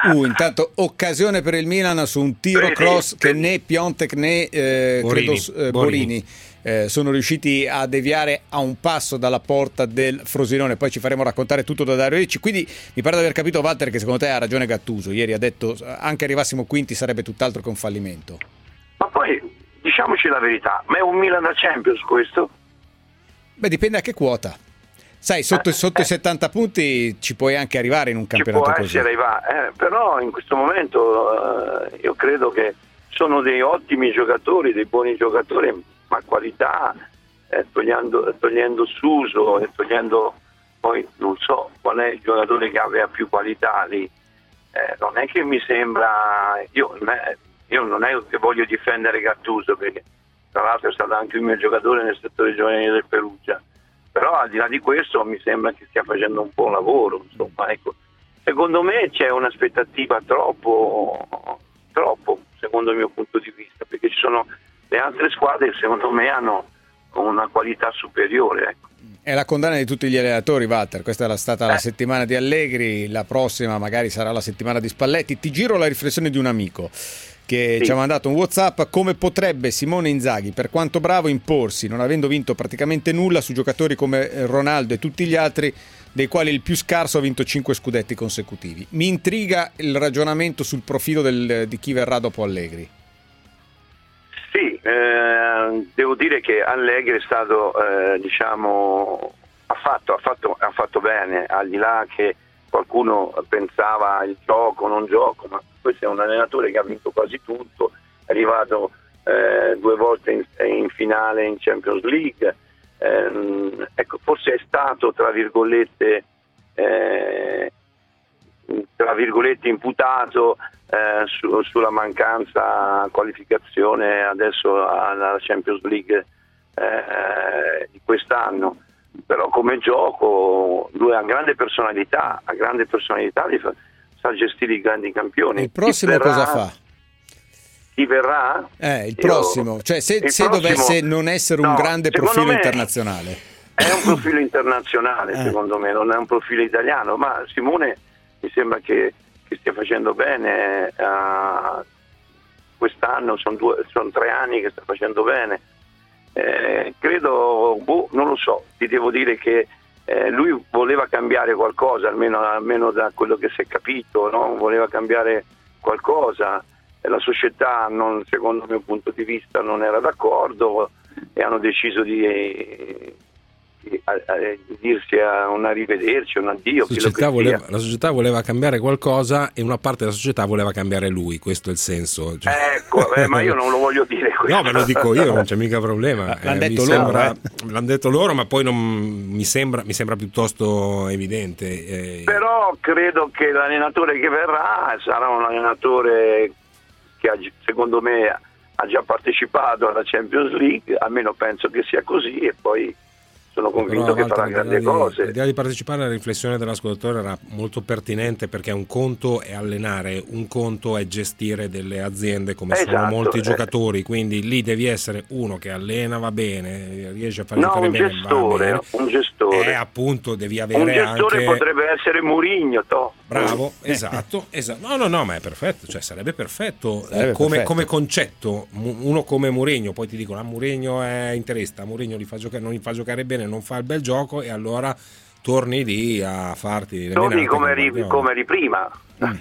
Uh, intanto occasione per il Milan su un tiro Vedi, cross che né Piontek né eh, Borini, credo, eh, Borini. Borini, eh, sono riusciti a deviare a un passo dalla porta del Frosinone. Poi ci faremo raccontare tutto da Dario Ricci. Quindi mi pare di aver capito, Walter, che secondo te ha ragione Gattuso. Ieri ha detto eh, anche arrivassimo quinti sarebbe tutt'altro che un fallimento. ma poi diciamoci la verità, ma è un Milan da Champions questo? Beh, dipende a che quota. Sai, sotto, sotto i 70 punti ci puoi anche arrivare in un campionato così. va, eh, però in questo momento eh, io credo che sono dei ottimi giocatori, dei buoni giocatori, ma qualità, eh, togliendo, togliendo Suso e togliendo poi non so qual è il giocatore che aveva più qualità lì. Eh, non è che mi sembra, io, io non è che voglio difendere Gattuso perché tra l'altro è stato anche il mio giocatore nel settore giovanile del Perugia, però al di là di questo mi sembra che stia facendo un buon lavoro. Ecco. Secondo me c'è un'aspettativa troppo, troppo, secondo il mio punto di vista, perché ci sono le altre squadre secondo me hanno una qualità superiore. Ecco. È la condanna di tutti gli allenatori, Walter. Questa era stata Eh. la settimana di Allegri, la prossima magari sarà la settimana di Spalletti. Ti giro la riflessione di un amico che Sì. ci ha mandato un WhatsApp. Come potrebbe Simone Inzaghi, per quanto bravo, imporsi, non avendo vinto praticamente nulla, su giocatori come Ronaldo e tutti gli altri, dei quali il più scarso ha vinto 5 scudetti consecutivi? Mi intriga il ragionamento sul profilo del- di chi verrà dopo Allegri. Sì, eh, devo dire che Allegri è stato, eh, diciamo, ha fatto, ha, fatto, ha fatto bene, al di là che qualcuno pensava il gioco, non gioco, ma questo è un allenatore che ha vinto quasi tutto, è arrivato eh, due volte in, in finale in Champions League, ehm, ecco, forse è stato, tra virgolette, eh, tra virgolette imputato eh, su- sulla mancanza qualificazione adesso alla Champions League eh, di quest'anno però come gioco lui ha grande personalità ha grande personalità di fa- sa gestire i grandi campioni Il prossimo verrà- cosa fa? chi verrà? Eh, il Io- prossimo, cioè se, se prossimo- dovesse non essere un No, grande secondo profilo me- internazionale. È un profilo internazionale, Eh. secondo me, non è un profilo italiano, ma Simone mi sembra che, che stia facendo bene. eh, quest'anno sono, due- tre anni che sta facendo bene. Eh, credo, boh, non lo so, ti devo dire che eh, lui voleva cambiare qualcosa, almeno, almeno da quello che si è capito, no? voleva cambiare qualcosa. La società, non- secondo il mio punto di vista, non era d'accordo e hanno deciso di- a- a- di dirsi a un arrivederci, un addio. Società, che voleva, sia. la società voleva cambiare qualcosa e una parte della società voleva cambiare lui, questo è il senso. Cioè- Ecco, eh, ma io non lo voglio dire questo. No, me lo dico io, non c'è mica problema. L'han Eh, detto loro, sembra- eh. L'hanno detto loro, ma poi non, mi, sembra, mi sembra piuttosto evidente. eh. Però credo che l'allenatore che verrà sarà un allenatore che ha secondo me ha già partecipato alla Champions League, almeno penso che sia così e poi sono convinto Però, che farà grandi di- cose. L'idea di partecipare alla riflessione dell'ascoltatore era molto pertinente perché un conto è allenare, un conto è gestire delle aziende come sono Esatto, molti eh. giocatori, quindi lì devi essere uno che allena va bene, riesce a fare No, giocare un bene, va gestore, bene. un gestore. E appunto devi avere Un gestore anche... potrebbe essere Murigno, to. Bravo, esatto, esatto. No, no, no, ma è perfetto, cioè sarebbe perfetto, eh, Sarebbe come, perfetto. come concetto, uno come Mourinho, poi ti dicono, ah Mourinho è interista, Mourinho li fa giocare, non li fa giocare bene, non fa il bel gioco e allora torni lì a farti le Torni menate come, Guardiola. come eri prima.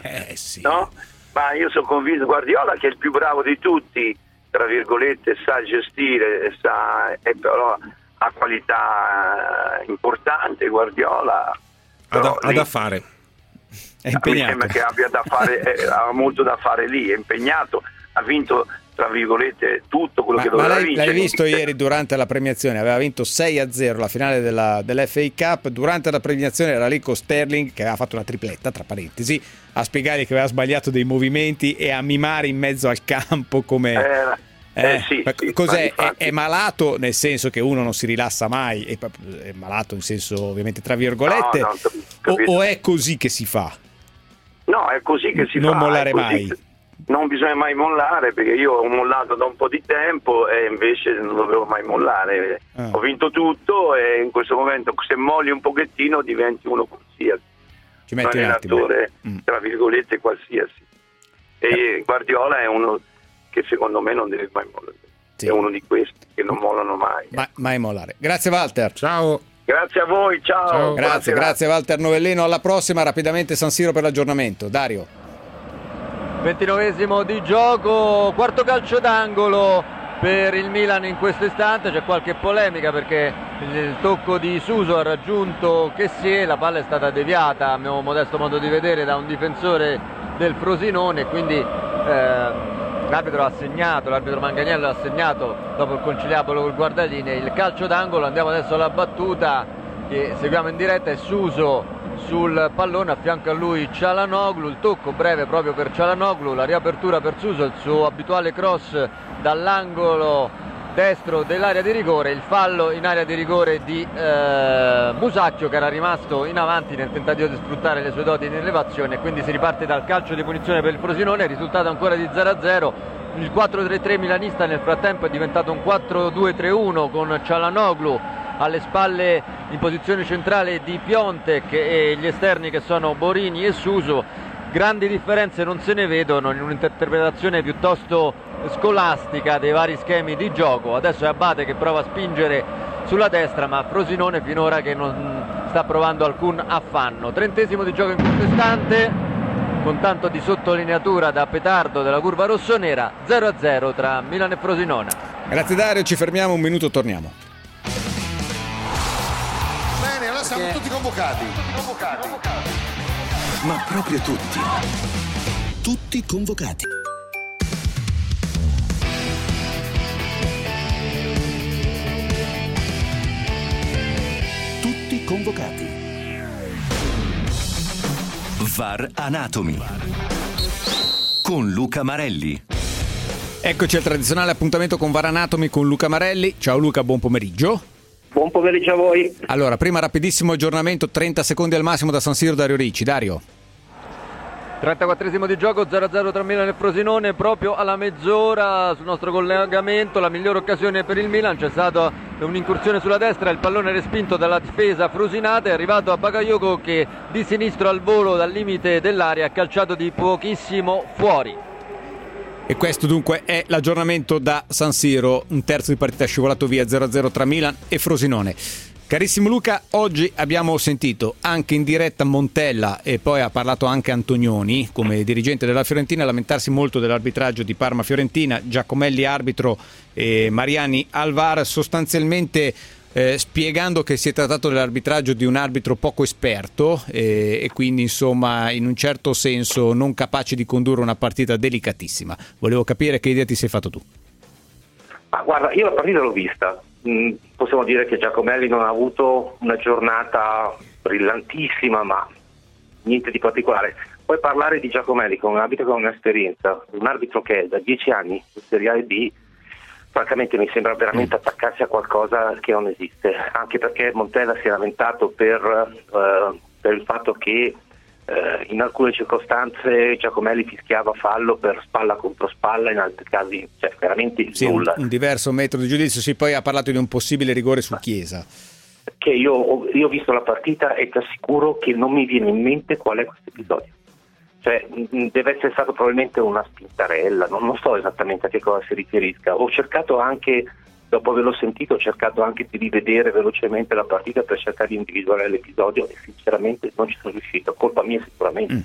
Eh sì. No? Ma io sono convinto, Guardiola che è il più bravo di tutti, tra virgolette, sa gestire, sa, e però ha qualità eh, importante, Guardiola. Ha però da, ha lì- da fare. È mi impegnato. sembra che abbia da fare, eh, ha molto da fare lì, è impegnato, ha vinto, tra virgolette, tutto quello Ma, che ma doveva l'hai, vincere. l'hai visto ieri durante la premiazione? Aveva vinto 6 a 0 la finale della, dell'FA Cup. Durante la premiazione era lì con Sterling che aveva fatto una tripletta, tra parentesi, a spiegargli che aveva sbagliato dei movimenti e a mimare in mezzo al campo come. Eh, eh, Eh, sì, ma sì, cos'è? infatti. È, è malato nel senso che uno non si rilassa mai, è, è malato in senso ovviamente tra virgolette, No, no, o, o è così che si fa? No, è così che si Non fa. mollare è così mai. che- Non bisogna mai mollare perché io ho mollato da un po' di tempo e invece non dovevo mai mollare. Ah. Ho vinto tutto e in questo momento se molli un pochettino diventi uno qualsiasi. Ci metti un allenatore, Mm. tra virgolette, qualsiasi. E Guardiola è uno che secondo me non deve mai mollare. Sì. È uno di questi che non mollano mai. Ma, mai mollare. Grazie Walter. Ciao. Grazie a voi, ciao. Grazie, Buonasera. grazie Walter Novellino. Alla prossima, rapidamente San Siro per l'aggiornamento. Dario. 29esimo di gioco, quarto calcio d'angolo per il Milan in questo istante, c'è qualche polemica perché il tocco di Suso ha raggiunto Chessie, la palla è stata deviata a mio modesto modo di vedere da un difensore del Frosinone, quindi eh, l'arbitro ha segnato, l'arbitro Manganiello ha segnato dopo il conciliabolo col guardaline. Il calcio d'angolo, andiamo adesso alla battuta che seguiamo in diretta è Suso sul pallone, a fianco a lui Cialanoglu, il tocco breve proprio per Cialanoglu, la riapertura per Suso, il suo abituale cross dall'angolo destro dell'area di rigore, il fallo in area di rigore di eh, Musacchio che era rimasto in avanti nel tentativo di sfruttare le sue doti in elevazione quindi si riparte dal calcio di punizione per il Frosinone, risultato ancora di 0-0. Il 4-3-3 milanista nel frattempo è diventato un 4-2-3-1 con Cialanoglu alle spalle in posizione centrale di Piontek e gli esterni che sono Borini e Suso. Grandi differenze non se ne vedono in un'interpretazione piuttosto scolastica dei vari schemi di gioco. Adesso è Abate che prova a spingere sulla destra, ma Frosinone finora che non sta provando alcun affanno. Trentesimo di gioco in questo istante, con tanto di sottolineatura da petardo della curva rossonera, 0-0 tra Milan e Frosinone. Grazie Dario, ci fermiamo un minuto, torniamo. Bene, allora siamo tutti convocati. Ma proprio tutti. Tutti convocati. Tutti convocati. VAR Anatomy con Luca Marelli. Eccoci al tradizionale appuntamento con VAR Anatomy con Luca Marelli. Ciao Luca, buon pomeriggio. Buon pomeriggio a voi. Allora, prima rapidissimo aggiornamento, 30 secondi al massimo da San Siro Dario Ricci. Dario. 34esimo di gioco 0-0 tra Milan e Frosinone proprio alla mezz'ora sul nostro collegamento la migliore occasione per il Milan c'è stata un'incursione sulla destra il pallone respinto dalla difesa frusinata è arrivato a Bakayoko che di sinistro al volo dal limite dell'area ha calciato di pochissimo fuori E questo dunque è l'aggiornamento da San Siro, un terzo di partita scivolato via 0-0 tra Milan e Frosinone. Carissimo Luca, oggi abbiamo sentito anche in diretta Montella e poi ha parlato anche Antonioni come dirigente della Fiorentina lamentarsi molto dell'arbitraggio di Parma-Fiorentina, Giacomelli arbitro e Mariani Alvar sostanzialmente eh, spiegando che si è trattato dell'arbitraggio di un arbitro poco esperto eh, e quindi insomma in un certo senso non capace di condurre una partita delicatissima. Volevo capire che idea ti sei fatto tu. Ma guarda, io la partita l'ho vista. Mm, possiamo dire che Giacomelli non ha avuto una giornata brillantissima, ma niente di particolare. Puoi parlare di Giacomelli con un arbitro con un'esperienza, un arbitro che è da dieci anni in Serie A e B, francamente mi sembra veramente attaccarsi a qualcosa che non esiste, anche perché Montella si è lamentato per, eh, per il fatto che eh, in alcune circostanze Giacomelli fischiava fallo per spalla contro spalla, in altri casi cioè, veramente Sì, un, nulla. un diverso metodo di giudizio, sì, poi ha parlato di un possibile rigore su Chiesa. Che io, io ho visto la partita e ti assicuro che non mi viene in mente qual è questo episodio. Cioè, mh, deve essere stato probabilmente una spintarella, non, non so esattamente a che cosa si riferisca. Ho cercato anche, dopo averlo sentito, ho cercato anche di rivedere velocemente la partita per cercare di individuare l'episodio e sinceramente non ci sono riuscito. Colpa mia sicuramente. Non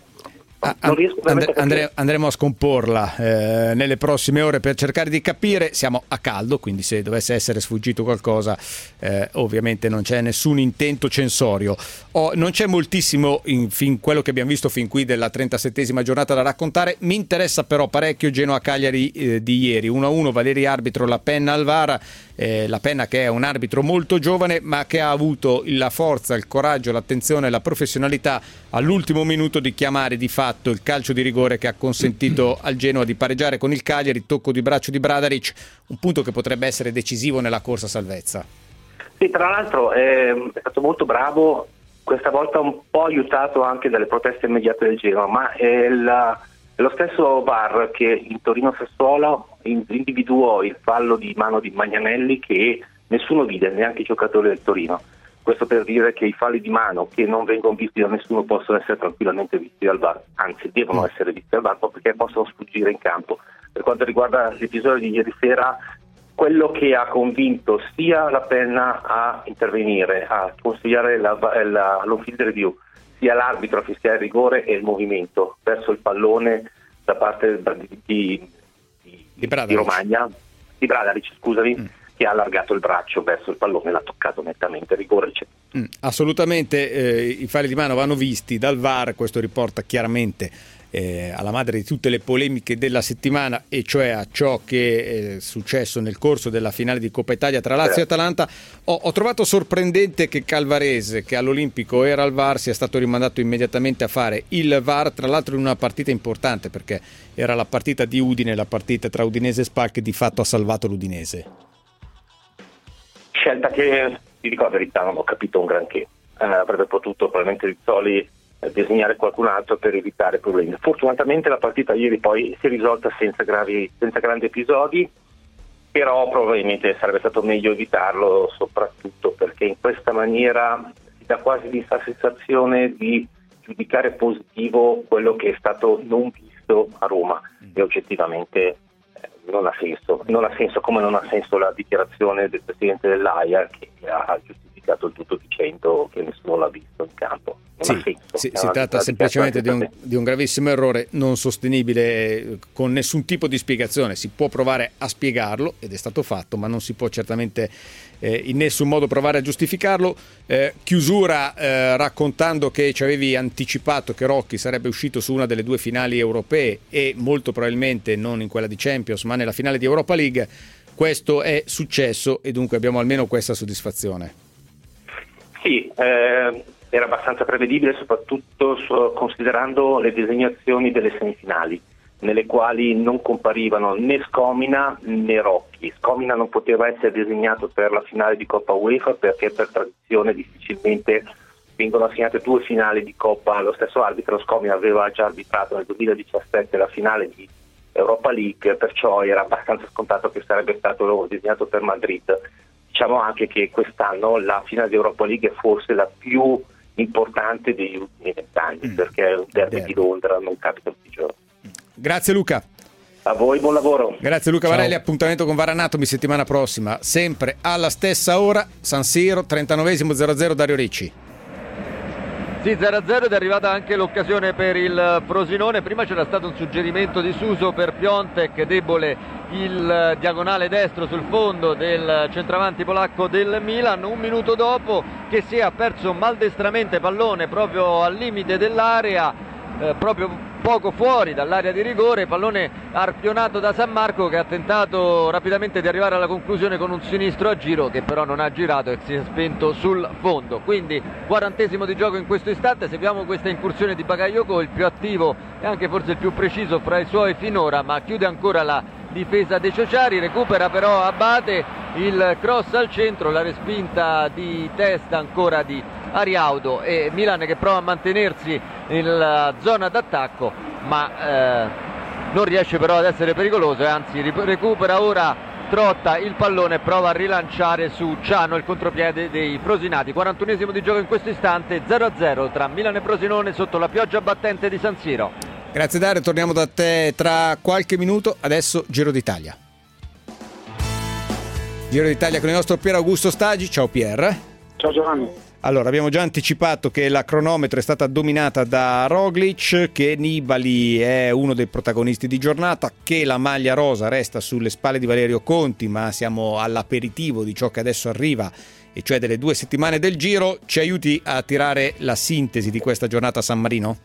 riesco veramente Andre- andremo a scomporla eh, nelle prossime ore per cercare di capire. Siamo a caldo, quindi se dovesse essere sfuggito qualcosa, eh, ovviamente non c'è nessun intento censorio. Oh, non c'è moltissimo in fin- quello che abbiamo visto fin qui della 37esima giornata da raccontare. Mi interessa però parecchio Genoa-Cagliari eh, di ieri. 1-1, Valeri arbitro, la penna al VAR. eh, la penna che è un arbitro molto giovane ma che ha avuto la forza, il coraggio, l'attenzione e la professionalità all'ultimo minuto di chiamare di fatto il calcio di rigore che ha consentito al Genoa di pareggiare con il Cagliari, tocco di braccio di Bradaric, un punto che potrebbe essere decisivo nella corsa salvezza. Sì, tra l'altro ehm, è stato molto bravo, questa volta un po' aiutato anche dalle proteste immediate del Genoa, ma è, la- è lo stesso VAR che in Torino Sassuolo in- individuò il fallo di mano di Magnanelli che nessuno vide, neanche i giocatori del Torino. Questo per dire che i falli di mano che non vengono visti da nessuno possono essere tranquillamente visti dal VAR, anzi devono essere visti dal VAR perché possono sfuggire in campo. Per quanto riguarda l'episodio di ieri sera, quello che ha convinto sia la penna a intervenire, a consigliare la, la, l'on-field review, sia l'arbitro a fischiare il rigore e il movimento verso il pallone da parte di, di, di, di Romagna, di Bradaric, scusami, che ha allargato il braccio verso il pallone e l'ha toccato nettamente, rigore. Mm, assolutamente, eh, i falli di mano vanno visti dal VAR, questo riporta chiaramente eh, alla madre di tutte le polemiche della settimana, e cioè a ciò che è successo nel corso della finale di Coppa Italia tra Lazio e Atalanta, ho, ho trovato sorprendente che Calvarese, che all'Olimpico era al VAR, sia stato rimandato immediatamente a fare il VAR, tra l'altro in una partita importante perché era la partita di Udine, la partita tra Udinese e Spal che di fatto ha salvato l'Udinese. Scelta che, ti dico la verità, non ho capito un granché. Eh, avrebbe potuto probabilmente Rizzoli eh, disegnare qualcun altro per evitare problemi. Fortunatamente la partita ieri poi si è risolta senza, gravi, senza grandi episodi, però probabilmente sarebbe stato meglio evitarlo, soprattutto perché in questa maniera si dà quasi questa sensazione di giudicare positivo quello che è stato non visto a Roma e oggettivamente non ha senso, non ha senso come non ha senso la dichiarazione del presidente dell'AIA che ha giustificato il tutto dicendo che nessuno l'ha visto in campo. Sì, senso. si una- tratta semplicemente di un, di un gravissimo errore non sostenibile eh, con nessun tipo di spiegazione. Si può provare a spiegarlo ed è stato fatto, ma non si può certamente eh, in nessun modo provare a giustificarlo. Eh, chiusura eh, raccontando che ci avevi anticipato che Rocchi sarebbe uscito su una delle due finali europee e molto probabilmente non in quella di Champions, ma nella finale di Europa League. Questo è successo e dunque abbiamo almeno questa soddisfazione. Sì, eh, era abbastanza prevedibile, soprattutto so- considerando le designazioni delle semifinali, nelle quali non comparivano né Scomina né Rocchi. Scomina non poteva essere designato per la finale di Coppa UEFA perché per tradizione difficilmente vengono assegnate due finali di Coppa allo stesso arbitro. Scomina aveva già arbitrato nel 2017 la finale di Europa League, perciò era abbastanza scontato che sarebbe stato designato per Madrid. Diciamo anche che quest'anno la finale di Europa League è forse la più importante degli ultimi vent'anni, perché è un derby di Londra, non capita tutti i giorni. Grazie Luca. A voi, buon lavoro. Grazie Luca Ciao. Varelli, appuntamento con Varanatomi settimana prossima, sempre alla stessa ora, San Siro, 39esimo 0-0 Dario Ricci. Sì, 0-0 ed è arrivata anche l'occasione per il Frosinone. Prima c'era stato un suggerimento di Suso per Piontek, debole il diagonale destro sul fondo del centravanti polacco del Milan. Un minuto dopo che si è perso maldestramente pallone proprio al limite dell'area, eh, proprio poco fuori dall'area di rigore, pallone arpionato da San Marco che ha tentato rapidamente di arrivare alla conclusione con un sinistro a giro che però non ha girato e si è spento sul fondo. Quindi quarantesimo di gioco in questo istante, seguiamo questa incursione di Bagayoko, il più attivo e anche forse il più preciso fra i suoi finora, ma chiude ancora la difesa dei Ciociari, recupera però Abate il cross al centro, la respinta di testa ancora di Ariaudo e Milan che prova a mantenersi nella zona d'attacco ma eh, non riesce però ad essere pericoloso e anzi recupera ora Trotta il pallone prova a rilanciare su Ciano il contropiede dei Frosinati 41esimo di gioco in questo istante 0-0 tra Milan e Frosinone sotto la pioggia battente di San Siro Grazie Dario, torniamo da te tra qualche minuto, adesso Giro d'Italia. Giro d'Italia con il nostro Pier Augusto Stagi, ciao Pier. Ciao Giovanni. Allora, abbiamo già anticipato che la cronometro è stata dominata da Roglic, che Nibali è uno dei protagonisti di giornata, che la maglia rosa resta sulle spalle di Valerio Conti, ma siamo all'aperitivo di ciò che adesso arriva, e cioè delle due settimane del Giro. Ci aiuti a tirare la sintesi di questa giornata a San Marino?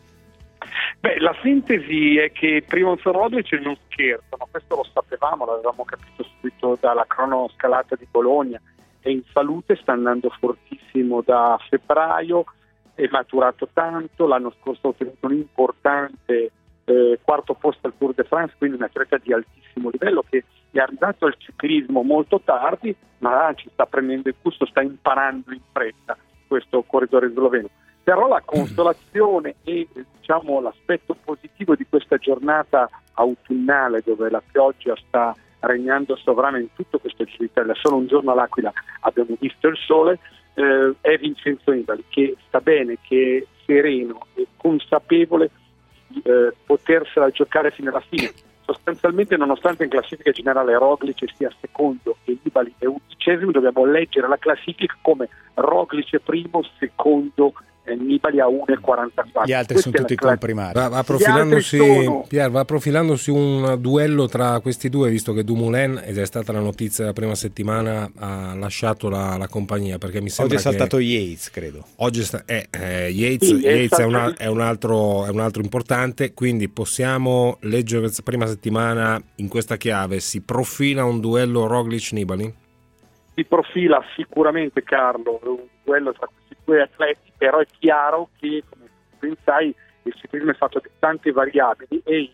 Beh, la sintesi è che Primoz Roglic non scherzano, questo lo sapevamo, l'avevamo capito subito dalla cronoscalata di Bologna, è in salute, sta andando fortissimo da febbraio, è maturato tanto, l'anno scorso ha ottenuto un importante eh, quarto posto al Tour de France, quindi un atleta di altissimo livello che è arrivato al ciclismo molto tardi, ma ci sta prendendo il gusto, sta imparando in fretta questo corridore sloveno. Però la consolazione e diciamo, l'aspetto positivo di questa giornata autunnale dove la pioggia sta regnando sovrana in tutto questo Giro d'Italia, solo un giorno all'Aquila abbiamo visto il sole, eh, è Vincenzo Nibali che sta bene, che è sereno e consapevole di eh, potersela giocare fino alla fine. Sostanzialmente, nonostante in classifica generale Roglic sia secondo e Nibali è undicesimo, dobbiamo leggere la classifica come Roglic primo, secondo eh, Nibali a 1,44. Gli altri Questa sono è tutti comprimari. Va, va profilandosi, sono- Pier, va profilandosi un duello tra questi due, visto che Dumoulin, ed è stata la notizia della prima settimana, ha lasciato la, la compagnia perché mi Oggi è saltato che Yates, credo. oggi sta- eh, eh, Yates, Sì, è Yates è, stato- una- è un altro, è un altro importante, quindi possiamo leggere questa prima settimana in questa chiave, si profila un duello Roglic-Nibali? Si profila sicuramente Carlo un duello tra questi due atleti, però è chiaro che come ben sai il ciclismo è fatto di tante variabili e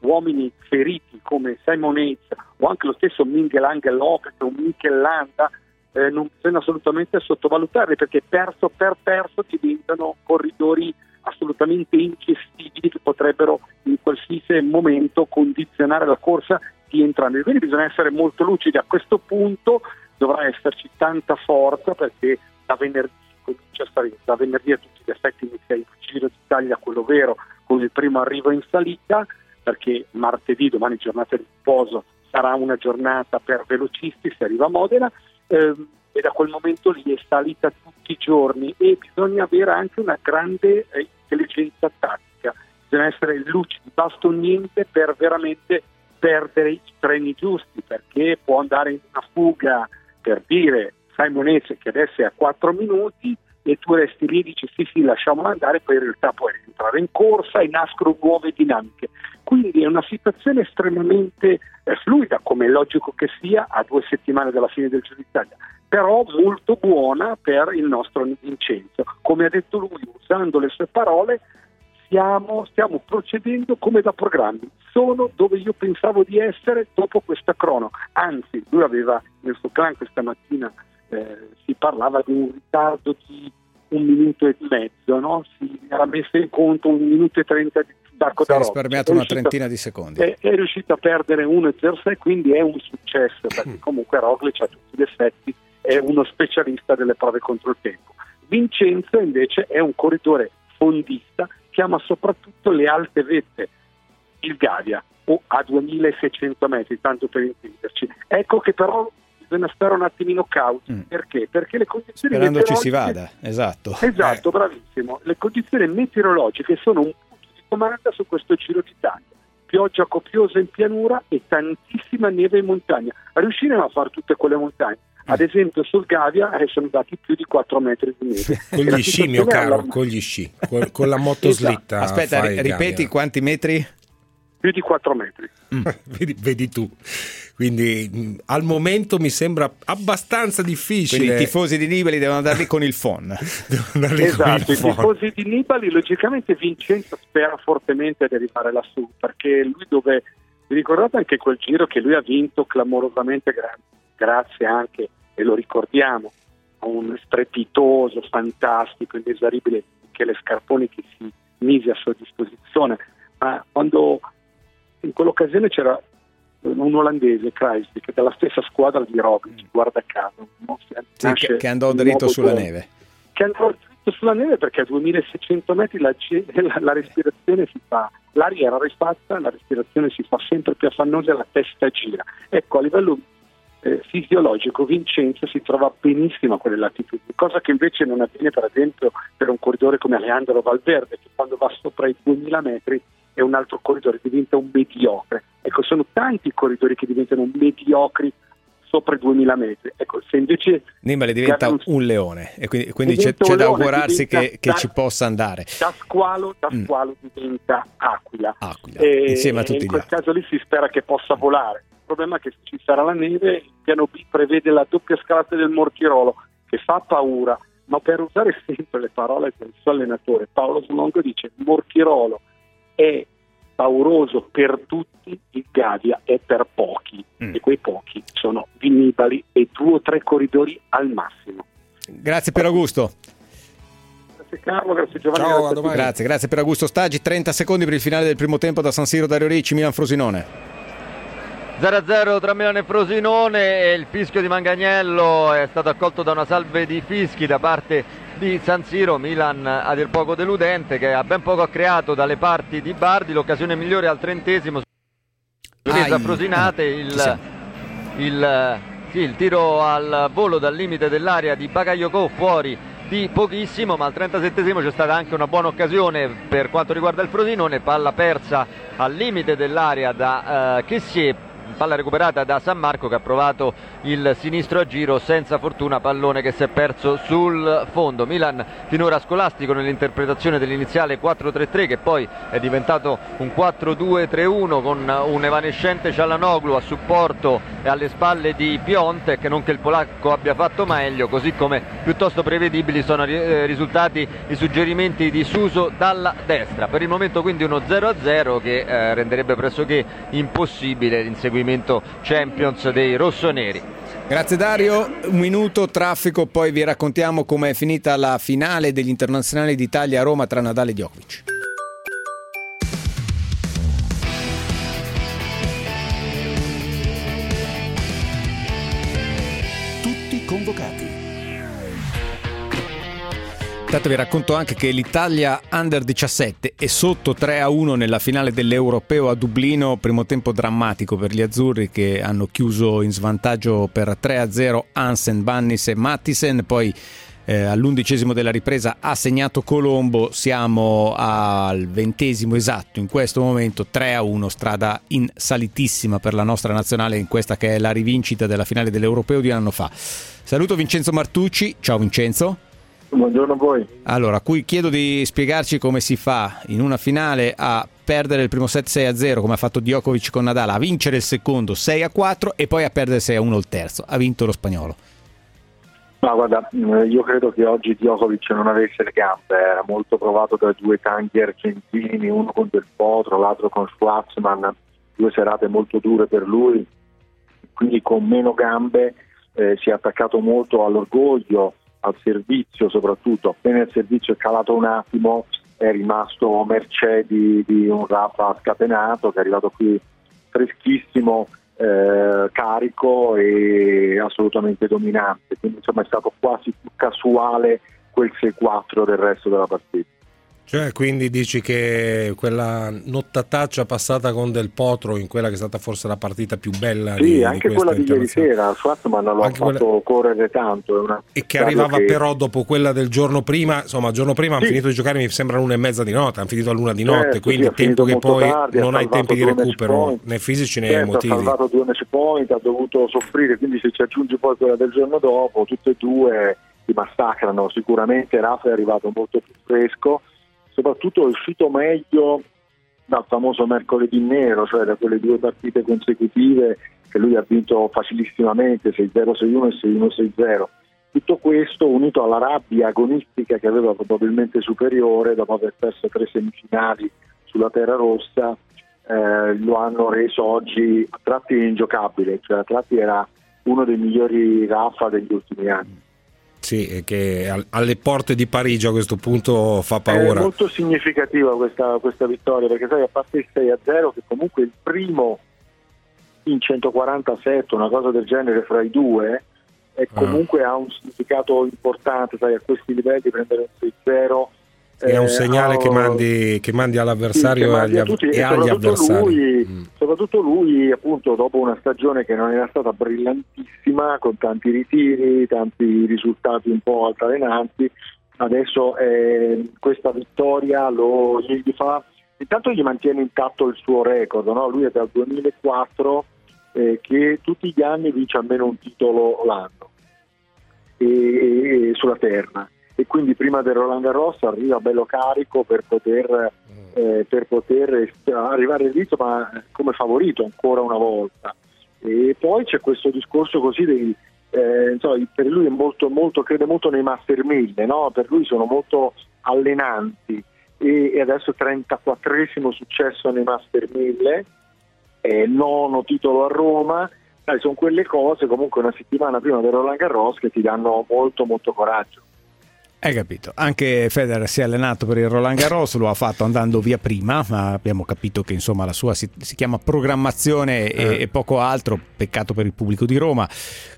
uomini feriti come Simon Yates o anche lo stesso Miguel Angel Lopez o Mikel Landa eh, non bisogna assolutamente sottovalutarli perché perso per perso diventano corridori assolutamente ingestibili che potrebbero in qualsiasi momento condizionare la corsa di entrambi. Quindi bisogna essere molto lucidi. A questo punto dovrà esserci tanta forza perché da venerdì comincia a salire, da venerdì a tutti gli effetti inizia il Giro d'Italia, quello vero, con il primo arrivo in salita, perché martedì, domani giornata di riposo, sarà una giornata per velocisti, si arriva a Modena, ehm, e da quel momento lì è salita tutti i giorni e bisogna avere anche una grande eh, intelligenza tattica, bisogna essere lucidi, basta niente per veramente perdere i treni giusti, perché può andare in una fuga per dire Simon Yates che adesso è a 4 minuti e tu resti lì e dici sì sì lasciamolo andare, poi in realtà puoi rientrare in corsa e nascono nuove dinamiche. Quindi è una situazione estremamente eh, fluida, come è logico che sia, a due settimane dalla fine del Giro d'Italia, però molto buona per il nostro Vincenzo. Come ha detto lui, usando le sue parole, stiamo, stiamo procedendo come da programmi. Sono dove io pensavo di essere dopo questa crono. Anzi, lui aveva nel suo clan questa mattina eh, si parlava di un ritardo di un minuto e mezzo, no? si era messo in conto un minuto e trenta di Darko Si è risparmiato una trentina di secondi. è, è riuscito a perdere 1,06 quindi è un successo perché comunque Roglic a tutti gli effetti è uno specialista delle prove contro il tempo Vincenzo invece è un corridore fondista che ama soprattutto le alte vette il Gavia o a 2600 metri tanto per intenderci ecco che però bisogna stare un attimino cauti perché? perché le condizioni Mm. Sperando ci si meteorologiche- vada, esatto. Esatto, bravissimo. Le condizioni meteorologiche sono un punto di comanda su questo Giro d'Italia. Pioggia copiosa in pianura e tantissima neve in montagna. Riusciremo a fare tutte quelle montagne. Ad esempio sul Gavia eh, sono dati più di 4 metri di neve. Con gli sci, mio caro, con gli sci, con, con la motoslitta. Aspetta, fai ri- il ripeti Gavia. quanti metri? Più di 4 metri. vedi, vedi tu. Quindi mh, al momento mi sembra abbastanza difficile. Quindi i tifosi di Nibali devono andare lì con il phon. Esatto, i tifosi di Nibali logicamente Vincenzo spera fortemente di arrivare lassù perché lui dove vi ricordate anche quel giro che lui ha vinto clamorosamente gra- grazie anche e lo ricordiamo a un strepitoso, fantastico, inesauribile Michele Scarponi che si mise a sua disposizione ma quando in quell'occasione c'era un olandese, Kreisvik, della stessa squadra di Roglic, guarda caso, no? Sì, che, che andò dritto sulla trend neve. che andrò dritto sulla neve perché a 2600 metri la, la- la respirazione si fa, l'aria è rarefatta, la respirazione si fa sempre più affannosa e la testa gira. Ecco, a livello eh, fisiologico Vincenzo si trova benissimo a quelle latitudini, cosa che invece non avviene per esempio per un corridore come Alejandro Valverde che quando va sopra i 2000 metri è un altro corridore, diventa un mediocre. Ecco, sono tanti i corridori che diventano mediocri sopra i 2000 metri. Ecco, se invece Nibali diventa Gavia- un leone e quindi, quindi c'è, c'è un da augurarsi che, che da- ci possa andare. da squalo, da Mm. squalo diventa aquila. Aquila, E insieme a tutti in quel altri. caso lì si spera che possa volare. Il problema è che se ci sarà la neve, il piano B prevede la doppia scalata del Mortirolo, che fa paura, ma per usare sempre le parole del suo allenatore, Paolo Slongo dice Mortirolo è pauroso per tutti, il Gavia è per pochi, Mm. e quei pochi sono Vinnibali e due o tre corridori al massimo. Grazie per Augusto. Grazie Carlo, grazie Giovanni. Ciao, grazie. Grazie, grazie per Augusto Stagi. 30 secondi per il finale del primo tempo da San Siro Dario Ricci, Milan Frosinone. 0-0 tra Milano e Frosinone e il fischio di Manganiello è stato accolto da una salve di fischi da parte di San Siro, Milan a dir poco deludente che ha ben poco creato dalle parti di Bardi, l'occasione migliore al trentesimo. Ai, Frosinate, il, il, sì, il tiro al volo dal limite dell'area di Bagayoko fuori di pochissimo, ma al 37esimo c'è stata anche una buona occasione per quanto riguarda il Frosinone, palla persa al limite dell'area da eh, Chessier palla recuperata da San Marco che ha provato il sinistro a giro senza fortuna pallone che si è perso sul fondo. Milan finora scolastico nell'interpretazione dell'iniziale 4-3-3 che poi è diventato un 4-2-3-1 con un evanescente Cialanoglu a supporto e alle spalle di Piontek non che il polacco abbia fatto meglio così come piuttosto prevedibili sono eh, risultati i suggerimenti di Suso dalla destra. Per il momento quindi uno 0-0 che eh, renderebbe pressoché impossibile l'inseguimento Champions dei rossoneri. Grazie Dario, un minuto traffico, poi vi raccontiamo com'è finita la finale degli internazionali d'Italia a Roma tra Nadal e Djokovic. Intanto vi racconto anche che l'Italia Under 17 è sotto 3 a 1 nella finale dell'Europeo a Dublino, primo tempo drammatico per gli azzurri che hanno chiuso in svantaggio per 3 a 0 Hansen, Bannis e Mattisen, poi eh, all'undicesimo della ripresa ha segnato Colombo, siamo al ventesimo esatto in questo momento 3 a 1, strada in salitissima per la nostra nazionale in questa che è la rivincita della finale dell'Europeo di un anno fa. Saluto Vincenzo Martucci, ciao Vincenzo. Buongiorno a voi. Allora, qui chiedo di spiegarci come si fa in una finale a perdere il primo set 6 a 0 come ha fatto Djokovic con Nadal, a vincere il secondo 6 a 4 e poi a perdere 6 a 1 il terzo. Ha vinto lo spagnolo. No, guarda, io credo che oggi Djokovic non avesse le gambe, era molto provato da due tanchi argentini, uno con Del Potro, l'altro con Schwarzman, due serate molto dure per lui, quindi con meno gambe eh, si è attaccato molto all'orgoglio, al servizio soprattutto, appena il servizio è calato un attimo è rimasto mercé di, di un Rafa scatenato che è arrivato qui freschissimo, eh, carico e assolutamente dominante, quindi insomma è stato quasi più casuale quel 6-4 del resto della partita. Cioè, quindi dici che quella nottataccia passata con Del Potro in quella che è stata forse la partita più bella sì, di, anche di quella di ieri sera, Schwarzman lo ha fatto quella... correre tanto. Una... E che arrivava che... però dopo quella del giorno prima, insomma, il giorno prima Sì. hanno finito di giocare, mi sembra l'una e mezza di notte, hanno finito a l'una di Certo, notte, sì, quindi ha tempo che poi tardi, non hai tempi di recupero né fisici né Certo, emotivi. ha salvato due match point, ha dovuto soffrire, quindi se ci aggiungi poi quella del giorno dopo, tutte e due ti massacrano. Sicuramente Rafa è arrivato molto più fresco, soprattutto è uscito meglio dal famoso mercoledì nero, cioè da quelle due partite consecutive che lui ha vinto facilissimamente 6-0, 6-1 e 6-1, 6-0. Tutto questo unito alla rabbia agonistica che aveva probabilmente superiore dopo aver perso tre semifinali sulla terra rossa, eh, lo hanno reso oggi a tratti ingiocabile, cioè a tratti era uno dei migliori Rafa degli ultimi anni. Sì, che al- alle porte di Parigi a questo punto fa È paura. molto significativa questa, questa vittoria perché sai, a parte il 6 a 0 che comunque è il primo in 147, una cosa del genere fra i due, e comunque ha un significato importante, sai, a questi livelli prendere un 6-0 È un eh, segnale ha- che mandi, che mandi all'avversario sì, che e mandi agli, tutti, e agli soprattutto avversari. Lui, soprattutto lui, appunto, dopo una stagione che non era stata brillantissima, con tanti ritiri, tanti risultati un po' altalenanti, adesso eh, questa vittoria lo, gli fa, intanto gli mantiene intatto il suo record, no? lui è dal 2004 eh, che tutti gli anni vince almeno un titolo l'anno e- e- sulla terra e quindi prima del Roland Garros arriva bello carico per poter, eh, per poter arrivare all'inizio ma come favorito ancora una volta. E poi c'è questo discorso così dei eh, insomma, per lui è molto, molto, crede molto nei master 1000 no? per lui sono molto allenanti. E, e adesso 34esimo successo nei master 1000 eh, nono titolo a Roma. Sai, sono quelle cose comunque una settimana prima del Roland Garros che ti danno molto molto coraggio Hai capito? Anche Federer si è allenato per il Roland Garros, lo ha fatto andando via prima, ma abbiamo capito che insomma la sua si, si chiama programmazione e, e poco altro, peccato per il pubblico di Roma.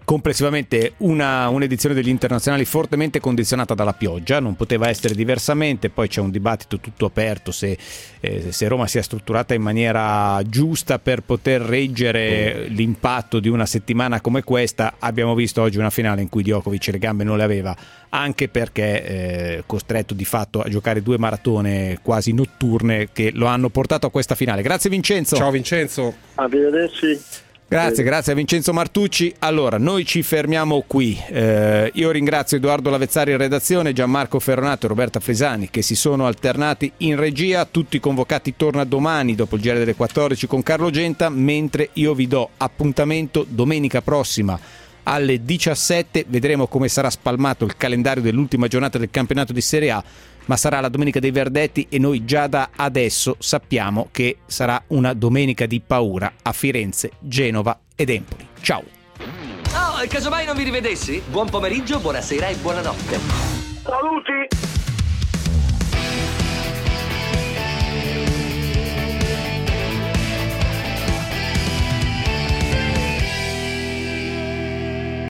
Complessivamente una, un'edizione degli internazionali fortemente condizionata dalla pioggia, non poteva essere diversamente, poi c'è un dibattito tutto aperto se, eh, se Roma sia strutturata in maniera giusta per poter reggere l'impatto di una settimana come questa. Abbiamo visto oggi una finale in cui Djokovic le gambe non le aveva, anche perché è eh, costretto di fatto a giocare due maratone quasi notturne che lo hanno portato a questa finale. Grazie Vincenzo. Ciao Vincenzo. Arrivederci. Grazie, grazie a Vincenzo Martucci. Allora, noi ci fermiamo qui. Eh, io ringrazio Edoardo Lavezzari in redazione, Gianmarco Ferronato e Roberta Fresani che si sono alternati in regia. Tutti convocati torna domani dopo il GR delle 14 con Carlo Genta, mentre io vi do appuntamento domenica prossima alle 17. Vedremo come sarà spalmato il calendario dell'ultima giornata del campionato di Serie A ma sarà la domenica dei Verdetti e noi già da adesso sappiamo che sarà una domenica di paura a Firenze, Genova ed Empoli. Ciao! Oh, e casomai non vi rivedessi? Buon pomeriggio, buonasera e buonanotte. Saluti!